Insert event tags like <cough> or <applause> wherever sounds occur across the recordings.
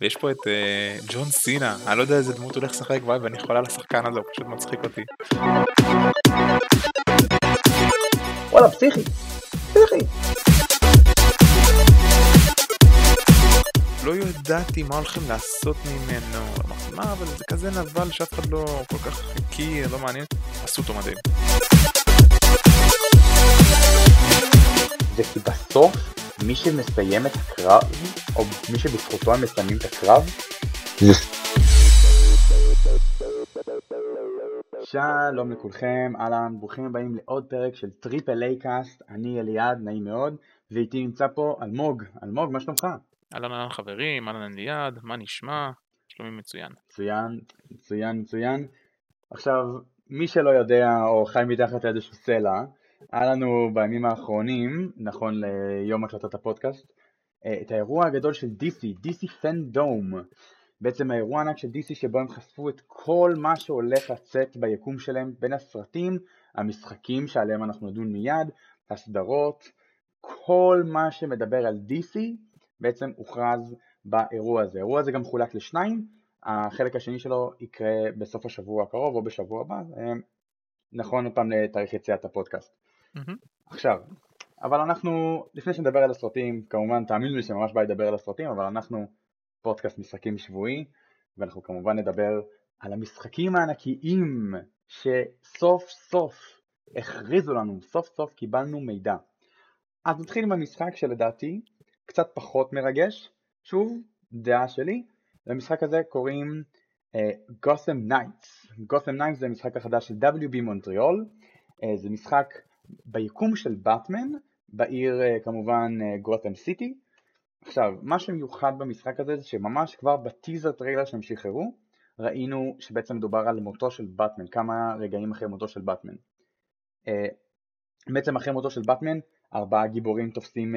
ויש פה את uh, ג'ון סינה, אני לא יודע איזה דמות הולך לשחק וואי, ואני חולה על השחקן הזה, הוא פשוט מצחיק אותי. וואלה, פסיכי. פסיכי. לא ידעתי מה הולכים לעשות ממנו, אמרתי מה אבל זה כזה נבל שאף אחד לא כל כך הכיר, לא מעניין, עשו אותו מדהים. זה כי בסוף מי שמסיים את הקרב, או מי שבזכותו הם מסיימים את הקרב. שלום לכולכם, אהלן, ברוכים הבאים לעוד פרק של Triple A Cast, אני אליעד, נעים מאוד, ואיתי נמצא פה אלמוג, אלמוג, מה שלומך? אהלן אהלן חברים, אהלן אליעד, מה נשמע? שלומי מצוין. מצוין, מצוין, מצוין. עכשיו, מי שלא יודע או חי מתחת לאיזשהו סלע, היה לנו בימים האחרונים, נכון ליום הקלטת הפודקאסט, את האירוע הגדול של DC, DC פנדום. בעצם האירוע הענק של DC שבו הם חשפו את כל מה שהולך לצאת ביקום שלהם בין הסרטים, המשחקים שעליהם אנחנו נדון מיד, הסדרות, כל מה שמדבר על DC בעצם הוכרז באירוע הזה. האירוע הזה גם חולק לשניים, החלק השני שלו יקרה בסוף השבוע הקרוב או בשבוע הבא, אה, נכון עוד פעם לתאריך יציאת הפודקאסט. Mm-hmm. עכשיו, אבל אנחנו, לפני שנדבר על הסרטים, כמובן תאמינו לי שממש בא לדבר על הסרטים, אבל אנחנו פודקאסט משחקים שבועי, ואנחנו כמובן נדבר על המשחקים הענקיים שסוף סוף הכריזו לנו, סוף סוף קיבלנו מידע. אז נתחיל עם המשחק שלדעתי קצת פחות מרגש, שוב, דעה שלי, למשחק הזה קוראים Gotham Knights. Gotham Knights זה המשחק החדש של WB מונטריאול, אה, זה משחק ביקום של באטמן, בעיר אה, כמובן גותם אה, סיטי. עכשיו, מה שמיוחד במשחק הזה זה שממש כבר ב teaser trailer שהם שחררו, ראינו שבעצם מדובר על מותו של באטמן, כמה רגעים אחרי מותו של באטמן. אה, בעצם אחרי מותו של באטמן, ארבעה גיבורים תופסים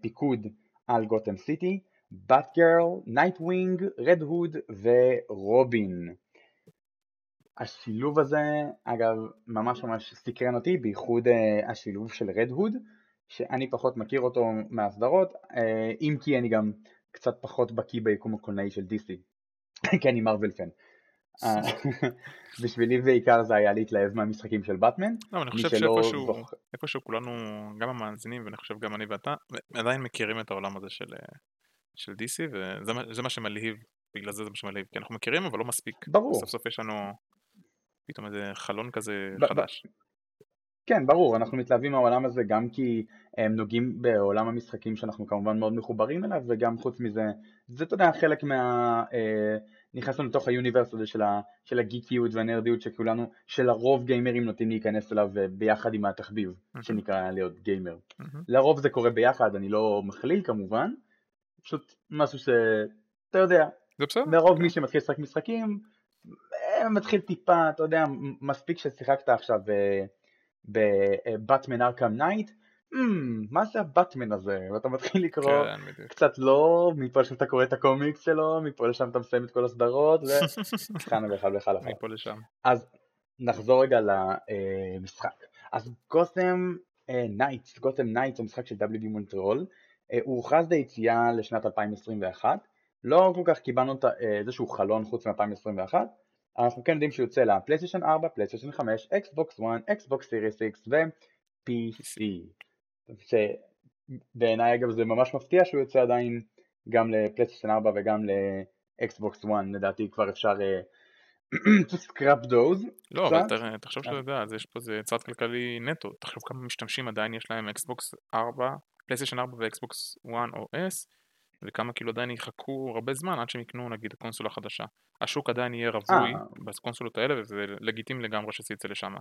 פיקוד על גותם סיטי, Batgirl, Nightwing, Red Hood ורובין. השילוב הזה, אגב, ממש ממש סקרן אותי, בייחוד השילוב של Red Hood, שאני פחות מכיר אותו מהסדרות, אה, אם כי אני גם קצת פחות בקיא ביקום הקולנועי של DC, <laughs> כי אני Marvel fan. אה, <laughs> בשבילי בעיקר זה היה להתלהב מהמשחקים של באטמן. לא, אני חושב שאיפשהו כולנו, גם המאזינים ואני חושב גם אני ואתה, עדיין מכירים את העולם הזה של, של DC וזה מה שמלהיב, בגלל זה זה מה שמלהיב, כי אנחנו מכירים אבל לא מספיק. ברור. סוף סוף יש לנו פתאום איזה חלון כזה חדש. כן, ברור, אנחנו מתלהבים מהעולם הזה גם כי הם נוגעים בעולם המשחקים שאנחנו כמובן מאוד מחוברים אליו וגם חוץ מזה, זה אתה יודע חלק מה... אה, נכנסנו לתוך היוניברס הזה של, ה, של הגיקיות והנרדיות שכולנו, שלרוב גיימרים נוטים להיכנס אליו אה, ביחד עם התחביב mm-hmm. שנקרא להיות גיימר. Mm-hmm. לרוב זה קורה ביחד, אני לא מכליל כמובן, פשוט משהו שאתה יודע, זה בסדר. לרוב מי שמתחיל לשחק משחקים מתחיל טיפה, אתה יודע, מספיק ששיחקת עכשיו ב Batman Arkham Knight, מה זה הבטמן הזה? ואתה מתחיל לקרוא כן, קצת לא, מפה לשם אתה קורא את הקומיקס שלו, מפה לשם אתה מסיים את כל הסדרות, וכאן ואחד ואחד אחר. מפה לשם. אז נחזור רגע למשחק. אז Gotham Knights, Gotham Knights הוא משחק של WB מונטריאול, הוא הוכרז ליציאה לשנת 2021, לא כל כך קיבלנו איזשהו חלון חוץ מ-2021, אנחנו כן יודעים שהוא יוצא לפלייסטיישן 4, פלייסטיישן 5, אקסבוקס 1, אקסבוקס Series X ו-PC. שבעיניי אגב זה ממש מפתיע שהוא יוצא עדיין גם לפלייסטיישן 4 וגם לאקסבוקס 1, לדעתי כבר אפשר אה, <clears throat> to scrap those. לא, אבל תחשוב שאתה יודע, יש פה איזה צעד כלכלי נטו, תחשוב כמה משתמשים עדיין יש להם אקסבוקס 4, פלייסטיישן 4 ואקסבוקס 1 או S, וכמה כאילו עדיין יחכו הרבה זמן עד שהם יקנו נגיד קונסולה חדשה. השוק עדיין יהיה רווי אה. בקונסולות האלה וזה לגיטימי לגמרי שזה יצא לשם.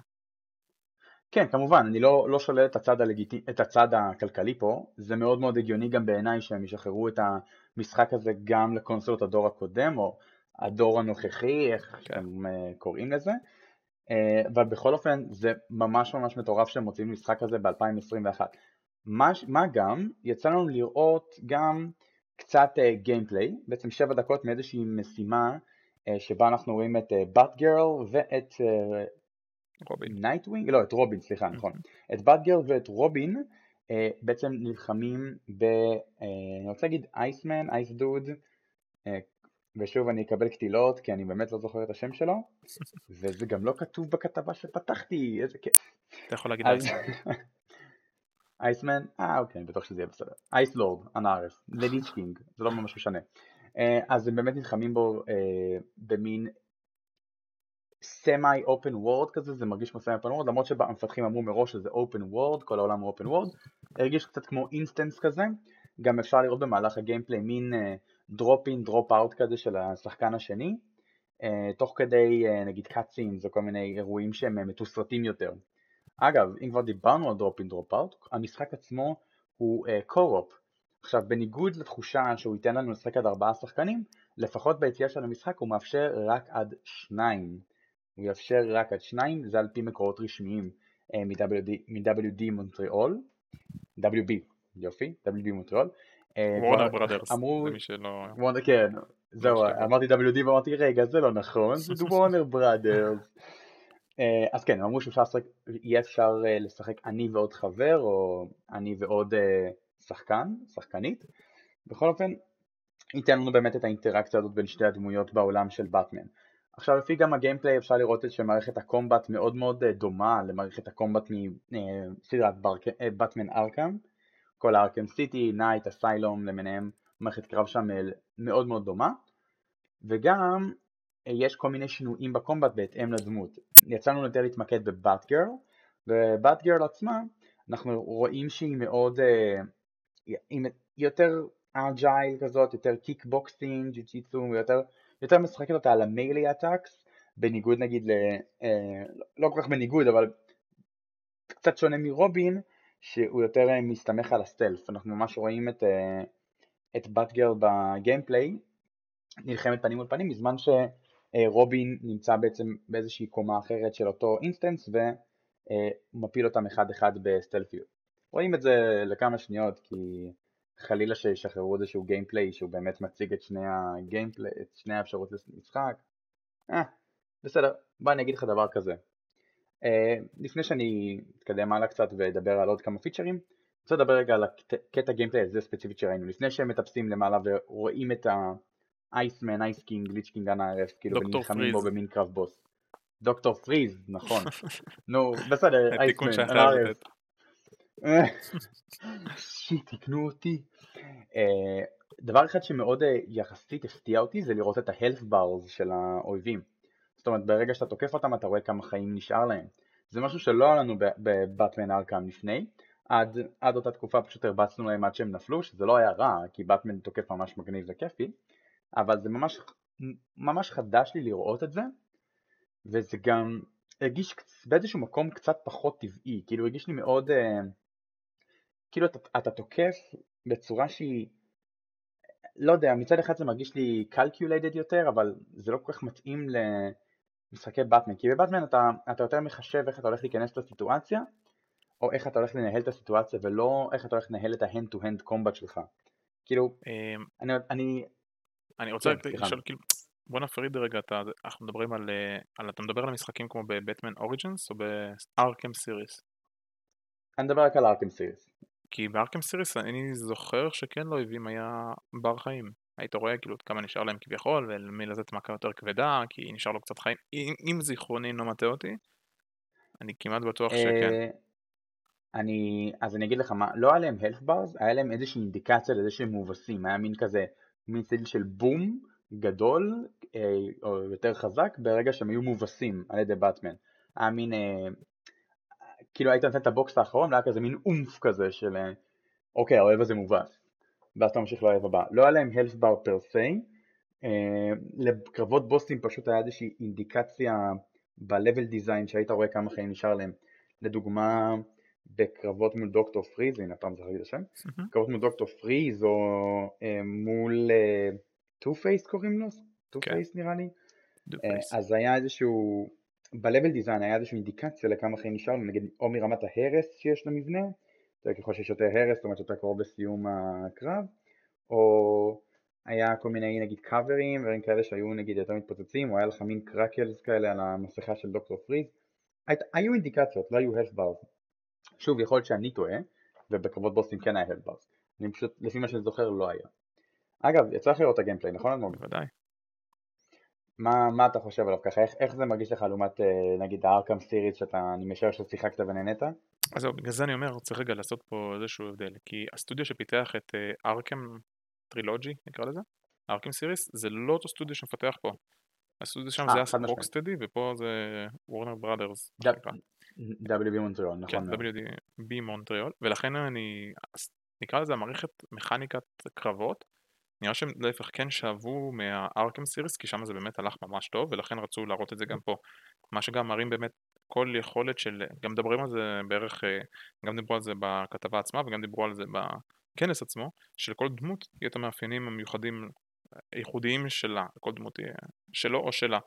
כן כמובן אני לא, לא שולל את הצד, הלגיטי, את הצד הכלכלי פה זה מאוד מאוד הגיוני גם בעיניי שהם ישחררו את המשחק הזה גם לקונסולות הדור הקודם או הדור הנוכחי איך כן. שהם אה, קוראים לזה אה, אבל בכל אופן זה ממש ממש מטורף שהם מוציאים משחק הזה ב-2021 מה, מה גם יצא לנו לראות גם קצת gameplay, אה, בעצם שבע דקות מאיזושהי משימה אה, שבה אנחנו רואים את Bat אה, girl ואת Nightwing, לא את רובין סליחה נכון, את Batgirl ואת רובין אה, בעצם נלחמים ב, אה, אני רוצה להגיד Iceman, Ice Dude, ושוב אני אקבל קטילות כי אני באמת לא זוכר את השם שלו, <laughs> וזה גם לא כתוב בכתבה שפתחתי, איזה כיף. אתה יכול להגיד Iceman. <laughs> Iceman? אה אוקיי, אני בטוח שזה יהיה בסדר. Ice Lord, אנארף, ל Lich King, זה לא ממש משנה. אה, אז הם באמת נלחמים בו אה, במין semi open world כזה, זה מרגיש כמו semi open world, למרות שהמפתחים אמרו מראש שזה open world, כל העולם הוא open world, הרגיש קצת כמו instance כזה, גם אפשר לראות במהלך ה gameplay מין drop in drop out כזה של השחקן השני, אה, תוך כדי נגיד cutscenes או כל מיני אירועים שהם מתוסרטים יותר. אגב, אם כבר דיברנו על drop in drop out, המשחק עצמו הוא קורופ. Uh, עכשיו, בניגוד לתחושה שהוא ייתן לנו לשחק עד ארבעה שחקנים, לפחות ביציאה של המשחק הוא מאפשר רק עד שניים. הוא יאפשר רק עד שניים, זה על פי מקורות רשמיים uh, מ-WD מונטריאול, WB, יופי, WB מונטריאול. וורנר ברודרס, למי שלא... כן, זהו, אמרתי WD ואמרתי רגע זה לא נכון, זה <laughs> וורנר ברודרס. אז כן, הם אמרו שיהיה אפשר לשחק אני ועוד חבר, או אני ועוד שחקן, שחקנית. בכל אופן, ייתן לנו באמת את האינטראקציה הזאת בין שתי הדמויות בעולם של באטמן. עכשיו לפי גם ה gameplay אפשר לראות את שמערכת ה combat מאוד מאוד דומה למערכת ה combat מסדרת Batman Arkham כל ה Arkham City, Knight, Asylum למיניהם, מערכת קרב שם מאוד מאוד דומה וגם אה, יש כל מיני שינויים ב combat בהתאם לדמות. יצא לנו יותר להתמקד ב Batgirl ו Batgirl עצמה אנחנו רואים שהיא מאוד, אה, היא יותר agile כזאת, יותר קיקבוקסינג, ג'יו ג'יצו, יותר, יותר משחקת אותה על ה melee attacks בניגוד נגיד ל... אה, לא כל כך בניגוד אבל קצת שונה מרובין שהוא יותר אה, מסתמך על ה stealth, אנחנו ממש רואים את, אה, את Batgirl ב gameplay נלחמת פנים מול פנים בזמן שרובין נמצא בעצם באיזושהי קומה אחרת של אותו instance ומפיל אותם אחד אחד ב stealth-יות. רואים את זה לכמה שניות כי חלילה שישחררו איזשהו gameplay שהוא באמת מציג את שני ה gameplay, את שני האפשרות למשחק. אה, בסדר, בוא אני אגיד לך דבר כזה, אה, לפני שאני אתקדם הלאה קצת ואדבר על עוד כמה פיצ'רים, אני רוצה לדבר רגע על הקטע gameplay הזה ספציפית שראינו, לפני שהם מטפסים למעלה ורואים את ה Iceman, Ice King, Lich King, אנא כאילו ונלחמים בו במין קרב בוס. Doctor Freeze, נכון. <laughs> נו, בסדר, Iceman, אנא שיט, תקנו אותי. אה, דבר אחד שמאוד אה, יחסית הפתיע אותי זה לראות את ההלף בארס של האויבים. זאת אומרת ברגע שאתה תוקף אותם אתה רואה כמה חיים נשאר להם זה משהו שלא היה לנו בבטמן ארקאם לפני עד, עד אותה תקופה פשוט הרבצנו להם עד שהם נפלו שזה לא היה רע כי בטמן תוקף ממש מגניב וכיפי אבל זה ממש, ממש חדש לי לראות את זה וזה גם הרגיש באיזשהו מקום קצת פחות טבעי כאילו הרגיש לי מאוד אה, כאילו אתה, אתה תוקף בצורה שהיא לא יודע מצד אחד זה מרגיש לי calculated יותר אבל זה לא כל כך מתאים ל... משחקי באטמן, כי בבאטמן אתה, אתה יותר מחשב איך אתה הולך להיכנס לסיטואציה או איך אתה הולך לנהל את הסיטואציה ולא איך אתה הולך לנהל את ההנד טו הנד קומבט שלך. כאילו אמ, אני, אני, אני רוצה כן, לשאול כאילו בוא נפריד רגע אתה, אנחנו מדברים על, אה, על אתה מדבר על המשחקים כמו בבטמן אוריג'נס או בארקם סיריס? אני מדבר רק על ארקם סיריס כי בארקם סיריס אני זוכר שכן לאויבים היה בר חיים. היית רואה כאילו כמה נשאר להם כביכול ולמי לזה מכה יותר כבדה כי נשאר לו קצת חיים. אם זיכרוני לא מטעה אותי אני כמעט בטוח אה, שכן. אני אז אני אגיד לך מה לא היה להם health bars היה להם איזושהי אינדיקציה לזה שהם מובסים. היה מין כזה סטיל של בום גדול אה, או יותר חזק ברגע שהם היו מובסים על ידי באטמן היה מין אה, כאילו היית נותן את הבוקס האחרון והיה כזה מין אומף כזה של אוקיי האוהב הזה מובס ואז אתה ממשיך לאויב הבא. לא היה להם health bar פר סי, לקרבות בוסים פשוט היה איזושהי אינדיקציה ב-level design שהיית רואה כמה חיים נשאר להם. לדוגמה בקרבות מול דוקטור פריז, הנה הפעם זכרתי את השם, קרבות מול Doctor Freeze או אה, מול Two אה, Face קוראים לו? Two כן. Face נראה לי? אה, אז היה איזשהו, ב-level design היה איזושהי אינדיקציה לכמה חיים נשאר להם, נגיד או מרמת ההרס שיש למבנה ככל שיש יותר הרס, זאת אומרת יותר קרוב לסיום הקרב, או היה כל מיני נגיד cover-ים, דברים כאלה שהיו נגיד יותר מתפוצצים, או היה לך מין cracks כאלה על המסכה של Doctor Freeze, היו אינדיקציות, לא היו health bars. שוב, יכול להיות שאני טועה, ובקרבות בוסים כן היה הלפברס. אני פשוט, לפי מה שאני זוכר, לא היה. אגב, יצא לך לראות את הגיימפליי, נכון אלמוג? בוודאי. מה, מה אתה חושב עליו ככה? איך, איך זה מרגיש לך לעומת אה, נגיד הארקם סיריס שאתה, אני משער ששיחקת ונהנית? אז זהו, בגלל זה אני אומר, צריך רגע לעשות פה איזשהו הבדל, כי הסטודיו שפיתח את ארקם טרילוגי, נקרא לזה, ארקם סיריס, זה לא אותו סטודיו שמפתח פה. הסטודיו שם זה היה רוקסטדי, ופה זה וורנר בראדרס. WB מונטריאול, נכון. כן, WB מונטריאול, ולכן אני, נקרא לזה המערכת מכניקת קרבות, נראה שהם להפך כן שאבו מהארקם סיריס, כי שם זה באמת הלך ממש טוב, ולכן רצו להראות את זה גם פה. מה שגם מראים באמת כל יכולת של, גם מדברים על זה בערך, אה, גם דיברו על זה בכתבה עצמה וגם דיברו על זה בכנס עצמו, שלכל דמות יהיה את המאפיינים המיוחדים, הייחודיים שלה, כל דמות יהיה שלו או שלה.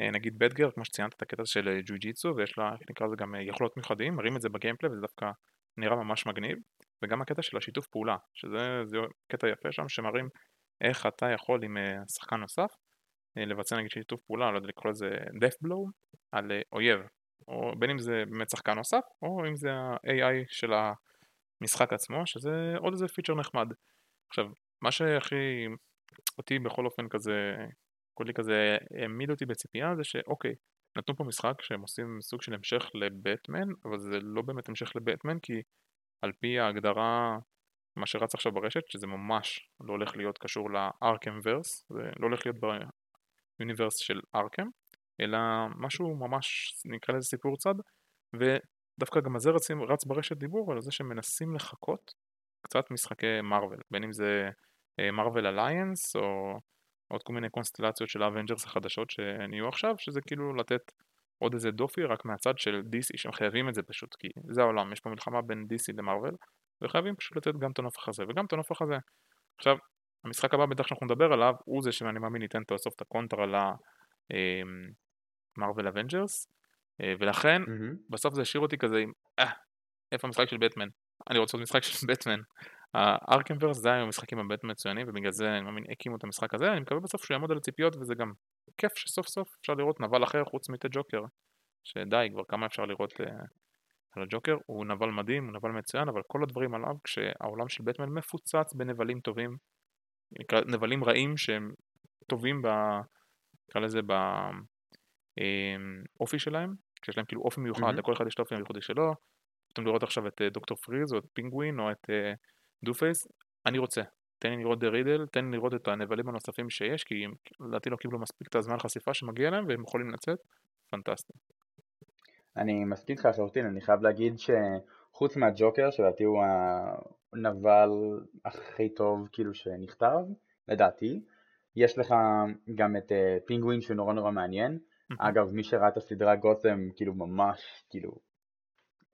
אה, נגיד בדגר, כמו שציינת את הקטע של אה, ג'ו ג'יצו, ויש לה, איך נקרא לזה, גם יכולות מיוחדים, מראים את זה בגיימפלי וזה דווקא נראה ממש מגניב, וגם הקטע של השיתוף פעולה, שזה קטע יפה שם, שמראים איך אתה יכול עם שחקן נוסף לבצע נגיד שיתוף פעולה, לא יודע לקרוא לזה death blow, על אויב, או בין אם זה באמת שחקן נוסף, או אם זה ה-AI של המשחק עצמו, שזה עוד איזה פיצ'ר נחמד. עכשיו, מה שהכי אותי בכל אופן כזה, כולי כזה העמיד אותי בציפייה זה שאוקיי, נתנו פה משחק שהם עושים סוג של המשך לבטמן, אבל זה לא באמת המשך לבטמן כי על פי ההגדרה, מה שרץ עכשיו ברשת, שזה ממש לא הולך להיות קשור לארקם ורס, זה לא הולך להיות באוניברס של ארקם, אלא משהו ממש, נקרא לזה סיפור צד, ודווקא גם על זה רצים, רץ ברשת דיבור על זה שמנסים לחכות קצת משחקי מארוול, בין אם זה Marvel Alliance או עוד כל מיני קונסטלציות של ה Avengers החדשות שנהיו עכשיו, שזה כאילו לתת עוד איזה דופי רק מהצד של DC שהם חייבים את זה פשוט, כי זה העולם, יש פה מלחמה בין DC למארוול, וחייבים פשוט לתת גם את הנופח הזה וגם את הנופח הזה. עכשיו, המשחק הבא בטח שאנחנו נדבר עליו, הוא זה שאני מאמין ייתן בסוף את הקונטרה Marvel Avengers, אה, ולכן mm-hmm. בסוף זה השאיר אותי כזה עם, אה, איפה המשחק של בטמן? אני רוצה עוד משחק של בטמן. הארקנברס זה היה משחקים הבט מצוינים ובגלל זה אני מאמין הקימו את המשחק הזה, אני מקווה בסוף שהוא יעמוד על הציפיות וזה גם כיף שסוף סוף אפשר לראות נבל אחר חוץ מתה ג'וקר, שדי כבר כמה אפשר לראות uh, על הג'וקר, הוא נבל מדהים, הוא נבל מצוין, אבל כל הדברים עליו כשהעולם של בטמן מפוצץ בנבלים טובים, נבלים רעים שהם טובים ב... נקרא לזה ב... אמ, שלהם, שיש להם כאילו אופי מיוחד, mm-hmm. לכל אחד יש את האופי המיוחדי שלו, פתאום לראות עכשיו את אה, Doctor Freeze או את פינגווין או את Two Face, אני רוצה, תן לי לראות The Riddler, תן לי לראות את הנבלים הנוספים שיש, כי לדעתי לא קיבלו מספיק את הזמן חשיפה שמגיע להם והם יכולים לצאת, פנטסטי. אני מסכים איתך לחלוטין, אני חייב להגיד שחוץ מהג'וקר, שלדעתי הוא הנבל הכי טוב כאילו שנכתב, לדעתי, יש לך גם את uh, פינגווין שהוא נורא נורא מעניין, אגב, מי שראה את הסדרה גותם, כאילו ממש, כאילו,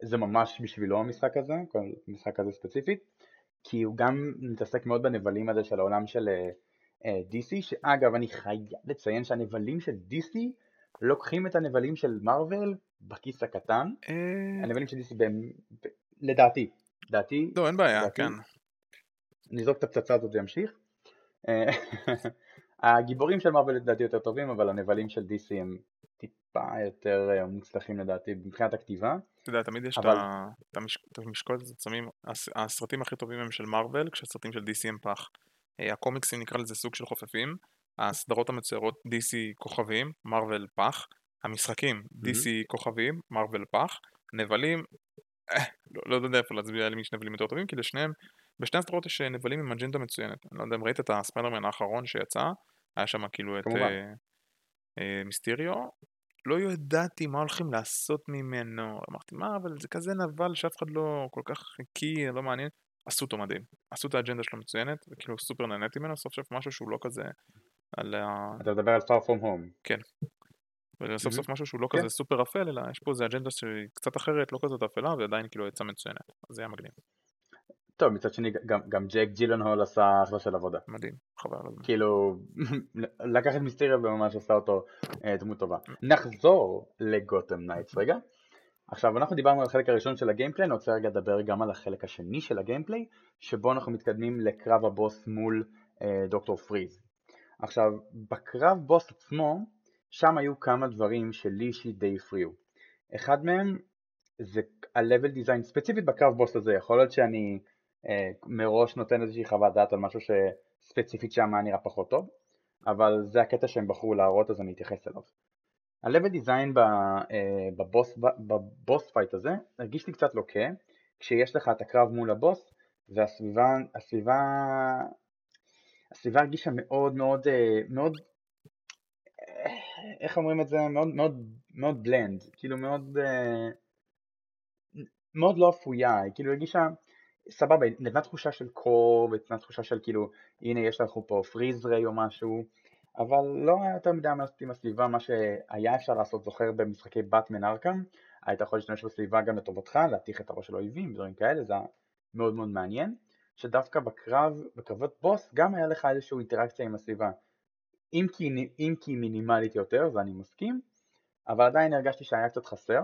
זה ממש בשבילו המשחק הזה, כל משחק הזה ספציפית, כי הוא גם מתעסק מאוד בנבלים הזה של העולם של uh, uh, DC, שאגב, אני חייב לציין שהנבלים של DC לוקחים את הנבלים של מארוול בכיס הקטן, אה. הנבלים של DC, לדעתי, לדעתי, לא, אין בעיה, כן. נזרוק את הפצצה הזאת וימשיך. <laughs> הגיבורים של מרוויל לדעתי יותר טובים, אבל הנבלים של DC הם טיפה יותר אה, מוצלחים לדעתי מבחינת הכתיבה. אתה יודע, תמיד יש אבל... את המשקולת הזאת, שמים, הסרטים הכי טובים הם של מרוויל, כשהסרטים של DC הם פח. אה, הקומיקסים נקרא לזה סוג של חופפים, הסדרות המצוירות DC כוכבים, מרוויל פח, המשחקים DC כוכבים, מרוויל פח, נבלים, אה, לא, לא יודע איפה להצביע למי יש נבלים יותר טובים, כי לשניהם, בשני הסדרות יש נבלים עם אג'נדה מצוינת. אני לא יודע אם ראית את הספיידרמן האחרון שיצא, היה שם כאילו את מיסטיריו, לא ידעתי מה הולכים לעשות ממנו, אמרתי מה אבל זה כזה נבל שאף אחד לא כל כך חיכי, לא מעניין, עשו אותו מדהים, עשו את האג'נדה שלו מצוינת, וכאילו סופר נהניתי ממנו, סוף סוף משהו שהוא לא כזה על ה... אתה מדבר על far from home. כן. וסוף סוף משהו שהוא לא כזה כן. סופר אפל, אלא יש פה איזה אג'נדה שהיא קצת אחרת, לא כזאת אפלה, ועדיין כאילו יצא מצוינת, אז זה היה מגניב. טוב, מצד שני גם, גם ג'ק ג'ילנהול עשה אחלה של עבודה. מדהים, חבל על הזמן. כאילו, <laughs> לקח את Mysterio וממש עשה אותו אה, דמות טובה. נחזור ל Gotham Knights רגע. עכשיו אנחנו דיברנו על החלק הראשון של ה gameplay, אני רוצה רגע לדבר גם על החלק השני של ה gameplay, שבו אנחנו מתקדמים לקרב הבוס מול אה, Doctor Freeze. עכשיו, בקרב בוס עצמו, שם היו כמה דברים שלי אישית די הפריעו. אחד מהם זה ה-level design ספציפית בקרב בוס הזה, יכול להיות שאני מראש נותן איזושהי חוות דעת על משהו שספציפית שם נראה פחות טוב, אבל זה הקטע שהם בחרו להראות אז אני אתייחס אליו. ה-level design אה, בבוס, ב boss fight הזה הרגיש לי קצת לוקה, כשיש לך את הקרב מול הבוס והסביבה, הסביבה, הסביבה הרגישה מאוד מאוד, אה, מאוד, איך אומרים את זה? מאוד מאוד, מאוד בלנד, כאילו מאוד, מאוד לא אפויה, כאילו הרגישה סבבה, נתנה תחושה של קור, ונתנה תחושה של כאילו, הנה יש לנו פה פריז ריי או משהו, אבל לא היה יותר מדי מה עם הסביבה, מה שהיה אפשר לעשות, זוכר במשחקי באטמן ארקאם, היית יכול להשתמש בסביבה גם לטובתך, להתיך את הראש של אויבים, דברים כאלה, זה היה מאוד מאוד מעניין, שדווקא בקרב, בקרבות בוס, גם היה לך איזושהי אינטראקציה עם הסביבה, אם כי, אם כי מינימלית יותר, ואני מסכים, אבל עדיין הרגשתי שהיה קצת חסר.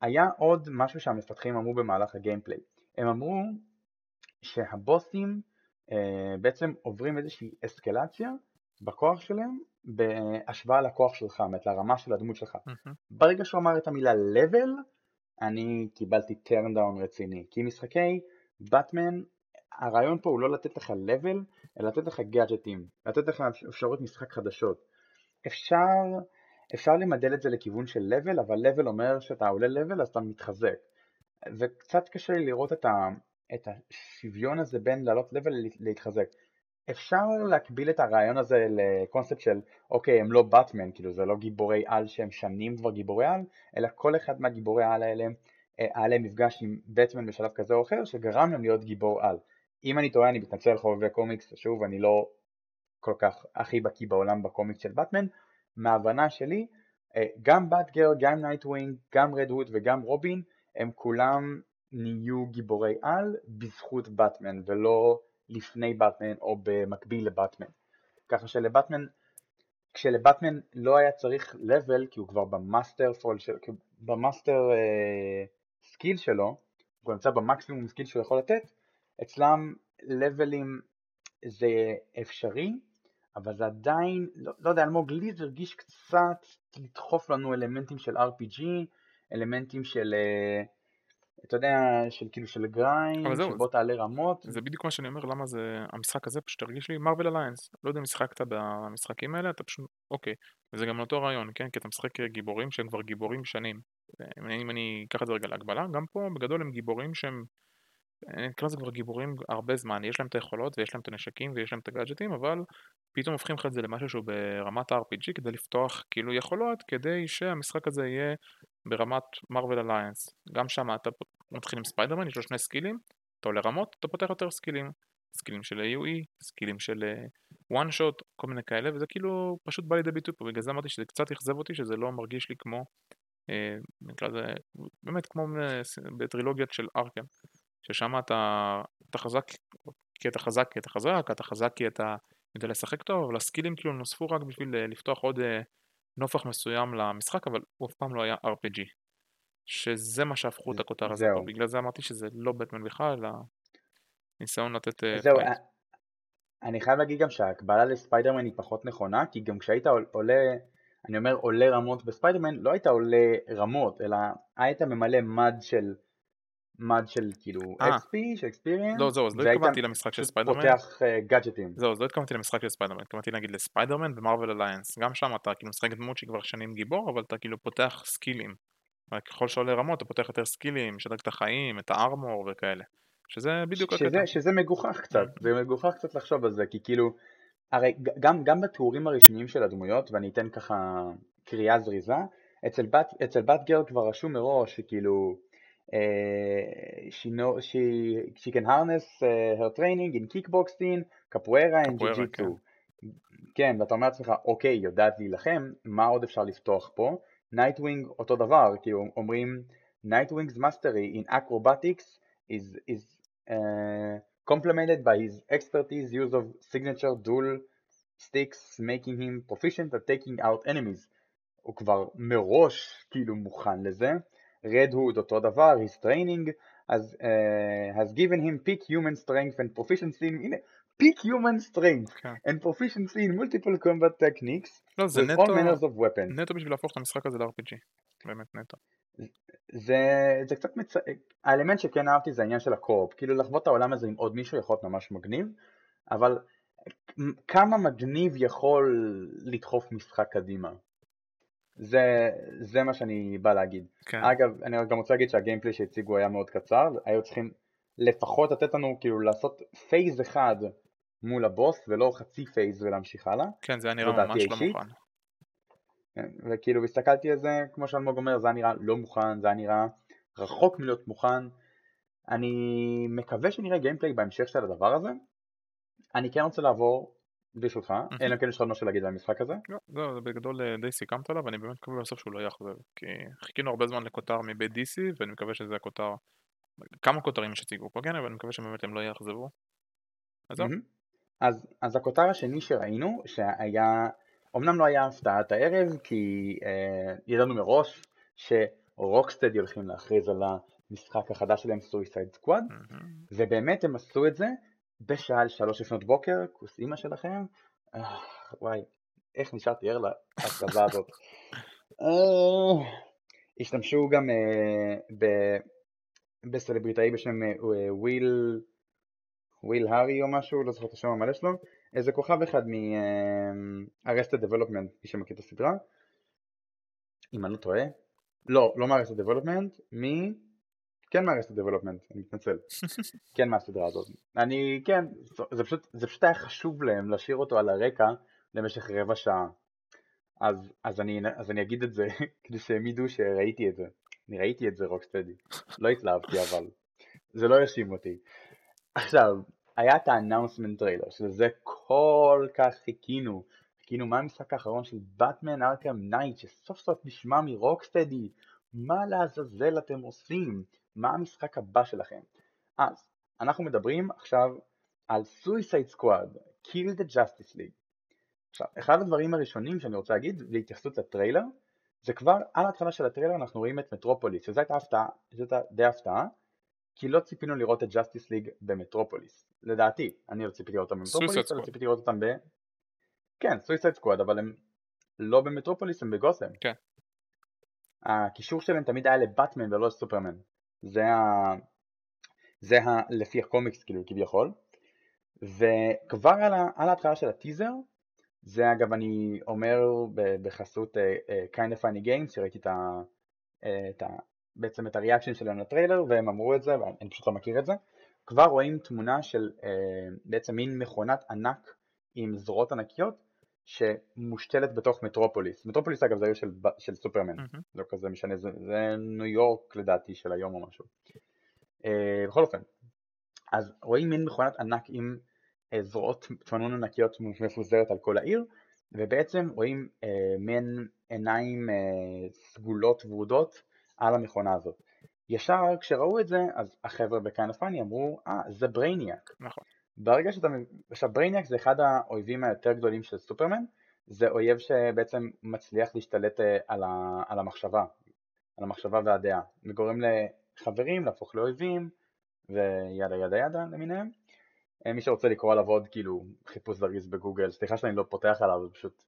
היה עוד משהו שהמפתחים אמרו במהלך הגיימפליי. הם אמרו שהבוסים אה, בעצם עוברים איזושהי אסקלציה בכוח שלהם בהשוואה לכוח שלך, זאת לרמה של הדמות שלך. Mm-hmm. ברגע שהוא אמר את המילה level, אני קיבלתי turn down רציני. כי משחקי באטמן, הרעיון פה הוא לא לתת לך level, אלא לתת לך גאדג'טים, לתת לך אפשרות משחק חדשות. אפשר, אפשר למדל את זה לכיוון של level, אבל level אומר שאתה עולה level אז אתה מתחזק. וקצת קשה לי לראות את, ה, את השוויון הזה בין לעלות לבל להתחזק. אפשר להקביל את הרעיון הזה לקונספט של אוקיי הם לא באטמן, כאילו זה לא גיבורי על שהם שנים כבר גיבורי על, אלא כל אחד מהגיבורי על האלה היה להם מפגש עם באטמן בשלב כזה או אחר שגרם להם להיות גיבור על. אם אני טועה אני מתנצל חובבי קומיקס, שוב אני לא כל כך הכי בקיא בעולם בקומיקס של באטמן, מההבנה שלי אה, גם Batgirl, גם Nightwing, גם Red Hood וגם רובין הם כולם נהיו גיבורי על בזכות באטמן ולא לפני באטמן או במקביל לבאטמן. ככה שלבאטמן, כשלבאטמן לא היה צריך level כי הוא כבר ב master פול, של, ב master אה, skill שלו, הוא נמצא במקסימום skill שהוא יכול לתת, אצלם לבלים זה אפשרי, אבל זה עדיין, לא, לא יודע, אלמוג לי זה הרגיש קצת לדחוף לנו אלמנטים של RPG, אלמנטים של, אה, אתה יודע, של כאילו של grind, שבוא תעלה רמות. זה בדיוק מה שאני אומר, למה זה, המשחק הזה פשוט הרגיש לי Marvel Alliance. לא יודע אם משחקת במשחקים האלה, אתה פשוט, אוקיי. וזה גם אותו רעיון, כן? כי אתה משחק גיבורים שהם כבר גיבורים שנים. אם אני, אם אני אקח את זה רגע להקבלה, גם פה בגדול הם גיבורים שהם, אני אקרא לזה כבר גיבורים הרבה זמן, יש להם את היכולות ויש להם את הנשקים ויש להם את הגאדג'טים, אבל פתאום הופכים לך את זה למשהו שהוא ברמת ה-RPG כדי לפתוח כאילו יכולות, כדי שהמשחק הזה יהיה ברמת Marvel Alliance. גם שם אתה מתחיל עם ספיידרמן, יש לו שני סקילים, אתה עולה רמות, אתה פותח יותר סקילים. סקילים של AOE, סקילים של one shot, כל מיני כאלה, וזה כאילו פשוט בא לידי ביטוי פה, בגלל זה אמרתי שזה קצת אכזב אותי, שזה לא מרגיש לי כמו, אה, נקרא לזה, באמת כמו בטרילוגיית של ארקם, ששם אתה, אתה חזק כי אתה חזק כי אתה חזק, אתה חזק כי אתה יודע לשחק טוב, אבל הסקילים כאילו נוספו רק בשביל אה, לפתוח עוד אה, נופך מסוים למשחק, אבל הוא אף פעם לא היה RPG. שזה מה שהפכו את הכותר הזה בגלל זה אמרתי שזה לא בטמן בכלל, אלא ניסיון לתת אה, זהו, fight. אני חייב להגיד גם שההקבלה לספיידרמן היא פחות נכונה, כי גם כשהיית עולה, אני אומר עולה רמות בספיידרמן, לא היית עולה רמות, אלא היית ממלא מד של מד של כאילו. XP, של experience, לא, זהו, אז לא התכוונתי למשחק של ספיידרמן. פותח גאדג'טים. אה, זהו, אז לא התכוונתי למשחק של ספיידרמן, התכוונתי להגיד לספיידרמן ו Marvel Alliance. גם שם אתה כאילו משחק דמות שכבר שנים גיבור, אבל אתה כאילו פותח סקילים. ככל שעולה רמות אתה פותח יותר סקילים, משדרג את החיים, את ה armor וכאלה. שזה בדיוק הקטע. שזה מגוחך קצת, mm-hmm. זה מגוחך קצת לחשוב על זה, כי כאילו, הרי גם, גם בתיאורים הרשמיים של הדמויות, ואני אתן ככה קריאה זריזה, אצל Bat, אצל Batgirl כבר רשום מראש שכאילו Uh, she know she she can harness uh, her training in kickboxing, capoeira and jiu-jitsu. כן. כן, ואתה אומר לעצמך, אוקיי, יודעת להילחם, מה עוד אפשר לפתוח פה? נייטווינג אותו דבר, כי אומרים Nightwing's mastery in acrobatics is, is uh, complemented by his expertise use of signature dual sticks making him proficient at taking out enemies. הוא כבר מראש כאילו מוכן לזה. Red Hood אותו דבר, his training has, uh, has given him peak human strength and proficiency in, הנה, peak human strength okay. and proficiency in multiple combat techniques לא, זה נטו, all manners of weapons. נטו בשביל להפוך את המשחק הזה ל-RPG, באמת נטו. זה, זה קצת מצ... האלמנט שכן אהבתי זה העניין של הקורפ, כאילו לחוות את העולם הזה עם עוד מישהו יכול להיות ממש מגניב, אבל כמה מגניב יכול לדחוף משחק קדימה. זה, זה מה שאני בא להגיד. כן. אגב, אני גם רוצה להגיד שה gameplay שהציגו היה מאוד קצר, היו צריכים לפחות לתת לנו כאילו לעשות phase אחד מול הבוס ולא חצי phase ולהמשיך הלאה. כן, זה היה נראה ממש לא מוכן. כן, וכאילו הסתכלתי על זה, כמו שאלמוג אומר, זה היה נראה לא מוכן, זה היה נראה רחוק מלהיות מוכן. אני מקווה שנראה gameplay בהמשך של הדבר הזה. אני כן רוצה לעבור ברשותך, אלא אם כן יש לך עוד משהו להגיד על המשחק הזה? לא, זה בגדול אה, די סיכמת עליו, ואני באמת מקווה בסוף שהוא לא יאכזב, כי חיכינו הרבה זמן לכותר מבית DC, ואני מקווה שזה הכותר, כמה כותרים שהציגו פה, כן, אבל אני מקווה שבאמת הם לא יאכזבו. אז זהו. אז, אז הכותר השני שראינו, שהיה, אמנם לא היה הפתעת הערב, כי אה, ידענו מראש שרוקסטדי הולכים להכריז על המשחק החדש שלהם, סויסייד סקוואד, ובאמת הם עשו את זה בשעה שלוש לפנות בוקר, כוס אימא שלכם, אה, וואי, איך נשארתי ער להכרזה הזאת. אה, השתמשו גם אה, בסלבריטאי בשם וויל, וויל הארי או משהו, לא זוכר את השם המלא שלו, איזה כוכב אחד מ-Arrested Development, מי שמכיר את הסדרה, אם אני לא טועה, לא, לא מ-Arrested Development, מ... כן מ Arrested Development, אני מתנצל. <laughs> כן מהסדרה הזאת. אני, כן, זה פשוט, זה פשוט היה חשוב להם להשאיר אותו על הרקע למשך רבע שעה. אז, אז, אני, אז אני אגיד את זה <laughs> כדי שהם ידעו שראיתי את זה. אני ראיתי את זה Rocksteady. לא התלהבתי <laughs> אבל. זה לא הרשים אותי. עכשיו, היה את ה announcement trailer, שזה כל כך חיכינו. חיכינו מהמשחק האחרון של Batman Arkham Knight, שסוף סוף נשמע מ Rocksteady. מה לעזאזל אתם עושים? מה המשחק הבא שלכם. אז, אנחנו מדברים עכשיו על Suicide Squad, Kill the Justice League. עכשיו, אחד הדברים הראשונים שאני רוצה להגיד, להתייחסות לטריילר, זה כבר על ההתחלה של הטריילר אנחנו רואים את מטרופוליס, שזו הייתה הפתעה, זו הייתה די הפתעה, כי לא ציפינו לראות את Justice League במטרופוליס, לדעתי, אני לא ציפיתי לראות אותם במטרופוליס, אלא ציפיתי לראות אותם ב... כן, Suicide Squad, אבל הם לא במטרופוליס, הם בגות'אם. כן. הקישור שלהם תמיד היה לבטמן ולא לסופרמן. זה ה... זה ה... לפי הקומיקס כאילו כביכול. וכבר על, ה... על ההתחלה של הטיזר זה אגב אני אומר בחסות uh, uh, Kinda Funny Games שראיתי את ה... uh, את ה... בעצם את ה reaction שלהם לטריילר והם אמרו את זה ואני פשוט לא מכיר את זה. כבר רואים תמונה של uh, בעצם מין מכונת ענק עם זרועות ענקיות שמושתלת בתוך מטרופוליס. מטרופוליס אגב זה עיר של, של סופרמן, mm-hmm. לא כזה משנה, זה, זה ניו יורק לדעתי של היום או משהו. Uh, בכל אופן, אז רואים מין מכונת ענק עם uh, זרועות תמנון ענקיות מפוזרת על כל העיר, ובעצם רואים uh, מין עיניים uh, סגולות ורודות על המכונה הזאת. ישר כשראו את זה, אז החבר'ה ב Kinda Funny אמרו, אה, ah, זה ברייניאק. נכון. ברגע שאתה, עכשיו ברייניאק זה אחד האויבים היותר גדולים של סופרמן, זה אויב שבעצם מצליח להשתלט אה, על, ה, על המחשבה, על המחשבה והדעה, וגורם לחברים להפוך לאויבים ו yada yada yada למיניהם. אה, מי שרוצה לקרוא עליו עוד כאילו חיפוש זריז בגוגל, סליחה שאני לא פותח עליו, זה פשוט,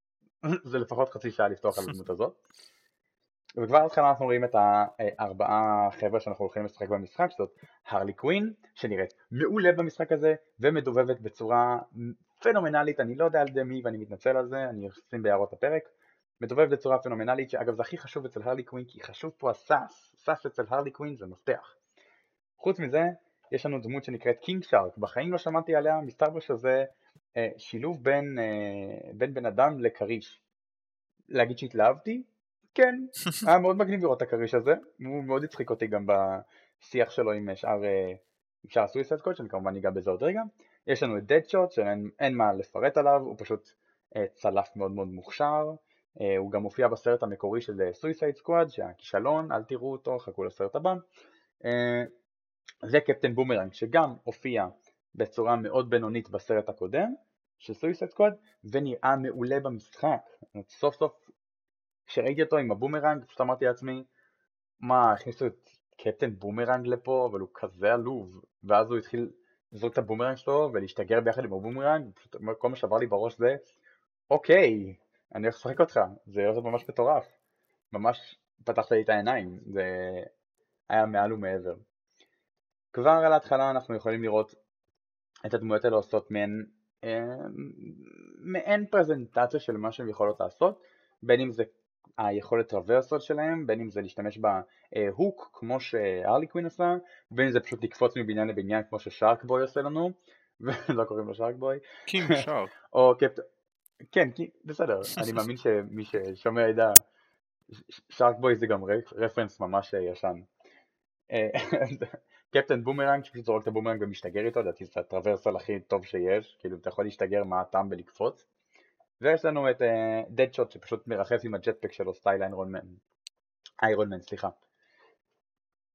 <laughs> זה לפחות חצי שעה לפתוח על הדמות הזאת. וכבר התחלה אנחנו רואים את הארבעה חבר'ה שאנחנו הולכים לשחק במשחק, זאת הרלי קווין, שנראית מעולה במשחק הזה, ומדובבת בצורה פנומנלית, אני לא יודע על ידי מי ואני מתנצל על זה, אני אשים בהערות הפרק, מדובבת בצורה פנומנלית, שאגב זה הכי חשוב אצל הרלי קווין, כי חשוב פה ה sass, sass אצל הרלי קווין זה מפתח. חוץ מזה, יש לנו דמות שנקראת King Shark, בחיים לא שמעתי עליה, מסתבר שזה אה, שילוב בין, אה, בין בן אדם לכריש. להגיד שהתלהבתי? כן, <laughs> היה מאוד מגניב לראות את הכריש הזה, הוא מאוד הצחיק אותי גם בשיח שלו עם שאר, אה, עם שאר ה Suicide Squad, שאני כמובן ניגע בזה עוד רגע. יש לנו את דדשוט שאין מה לפרט עליו, הוא פשוט אה, צלף מאוד מאוד מוכשר, אה, הוא גם מופיע בסרט המקורי של Suicide Squad, שהיה כישלון, אל תראו אותו, חכו לסרט הבא. זה קפטן בומרנג שגם הופיע בצורה מאוד בינונית בסרט הקודם של Suicide Squad ונראה מעולה במשחק, סוף סוף כשראיתי אותו עם הבומרנג פשוט אמרתי לעצמי מה הכניסו את קפטן בומרנג לפה אבל הוא כזה עלוב. ואז הוא התחיל לזרוק את הבומרנג שלו ולהשתגר ביחד עם הבומרנג פשוט כל מה שעבר לי בראש זה אוקיי אני הולך לשחק אותך. זה הולך ממש מטורף. ממש פתחת לי את העיניים זה היה מעל ומעבר. כבר על ההתחלה אנחנו יכולים לראות את הדמויות האלה עושות מעין מעין פרזנטציה של מה שהן יכולות לעשות, בין אם זה היכולת traversal שלהם, בין אם זה להשתמש ב hook כמו שהרלי קווין עשה, בין אם זה פשוט לקפוץ מבניין לבניין כמו ששארק בוי עושה לנו, ולא <laughs> קוראים לו שארק בוי. קינג שארק. <laughs> או קפטן, כן, בסדר, אני <laughs> מאמין שמי ששומע ידע, שארק בוי זה גם reference ממש ישן. קפטן בומרנג שפשוט זורק את הבומרנג ומשתגר איתו, לדעתי זה ה traversal הכי טוב שיש, כאילו אתה יכול להשתגר מה הטעם בלקפוץ. ויש לנו את דדשוט uh, שפשוט מרחף עם ה jetpack שלו style איירון מן, איירון מן סליחה.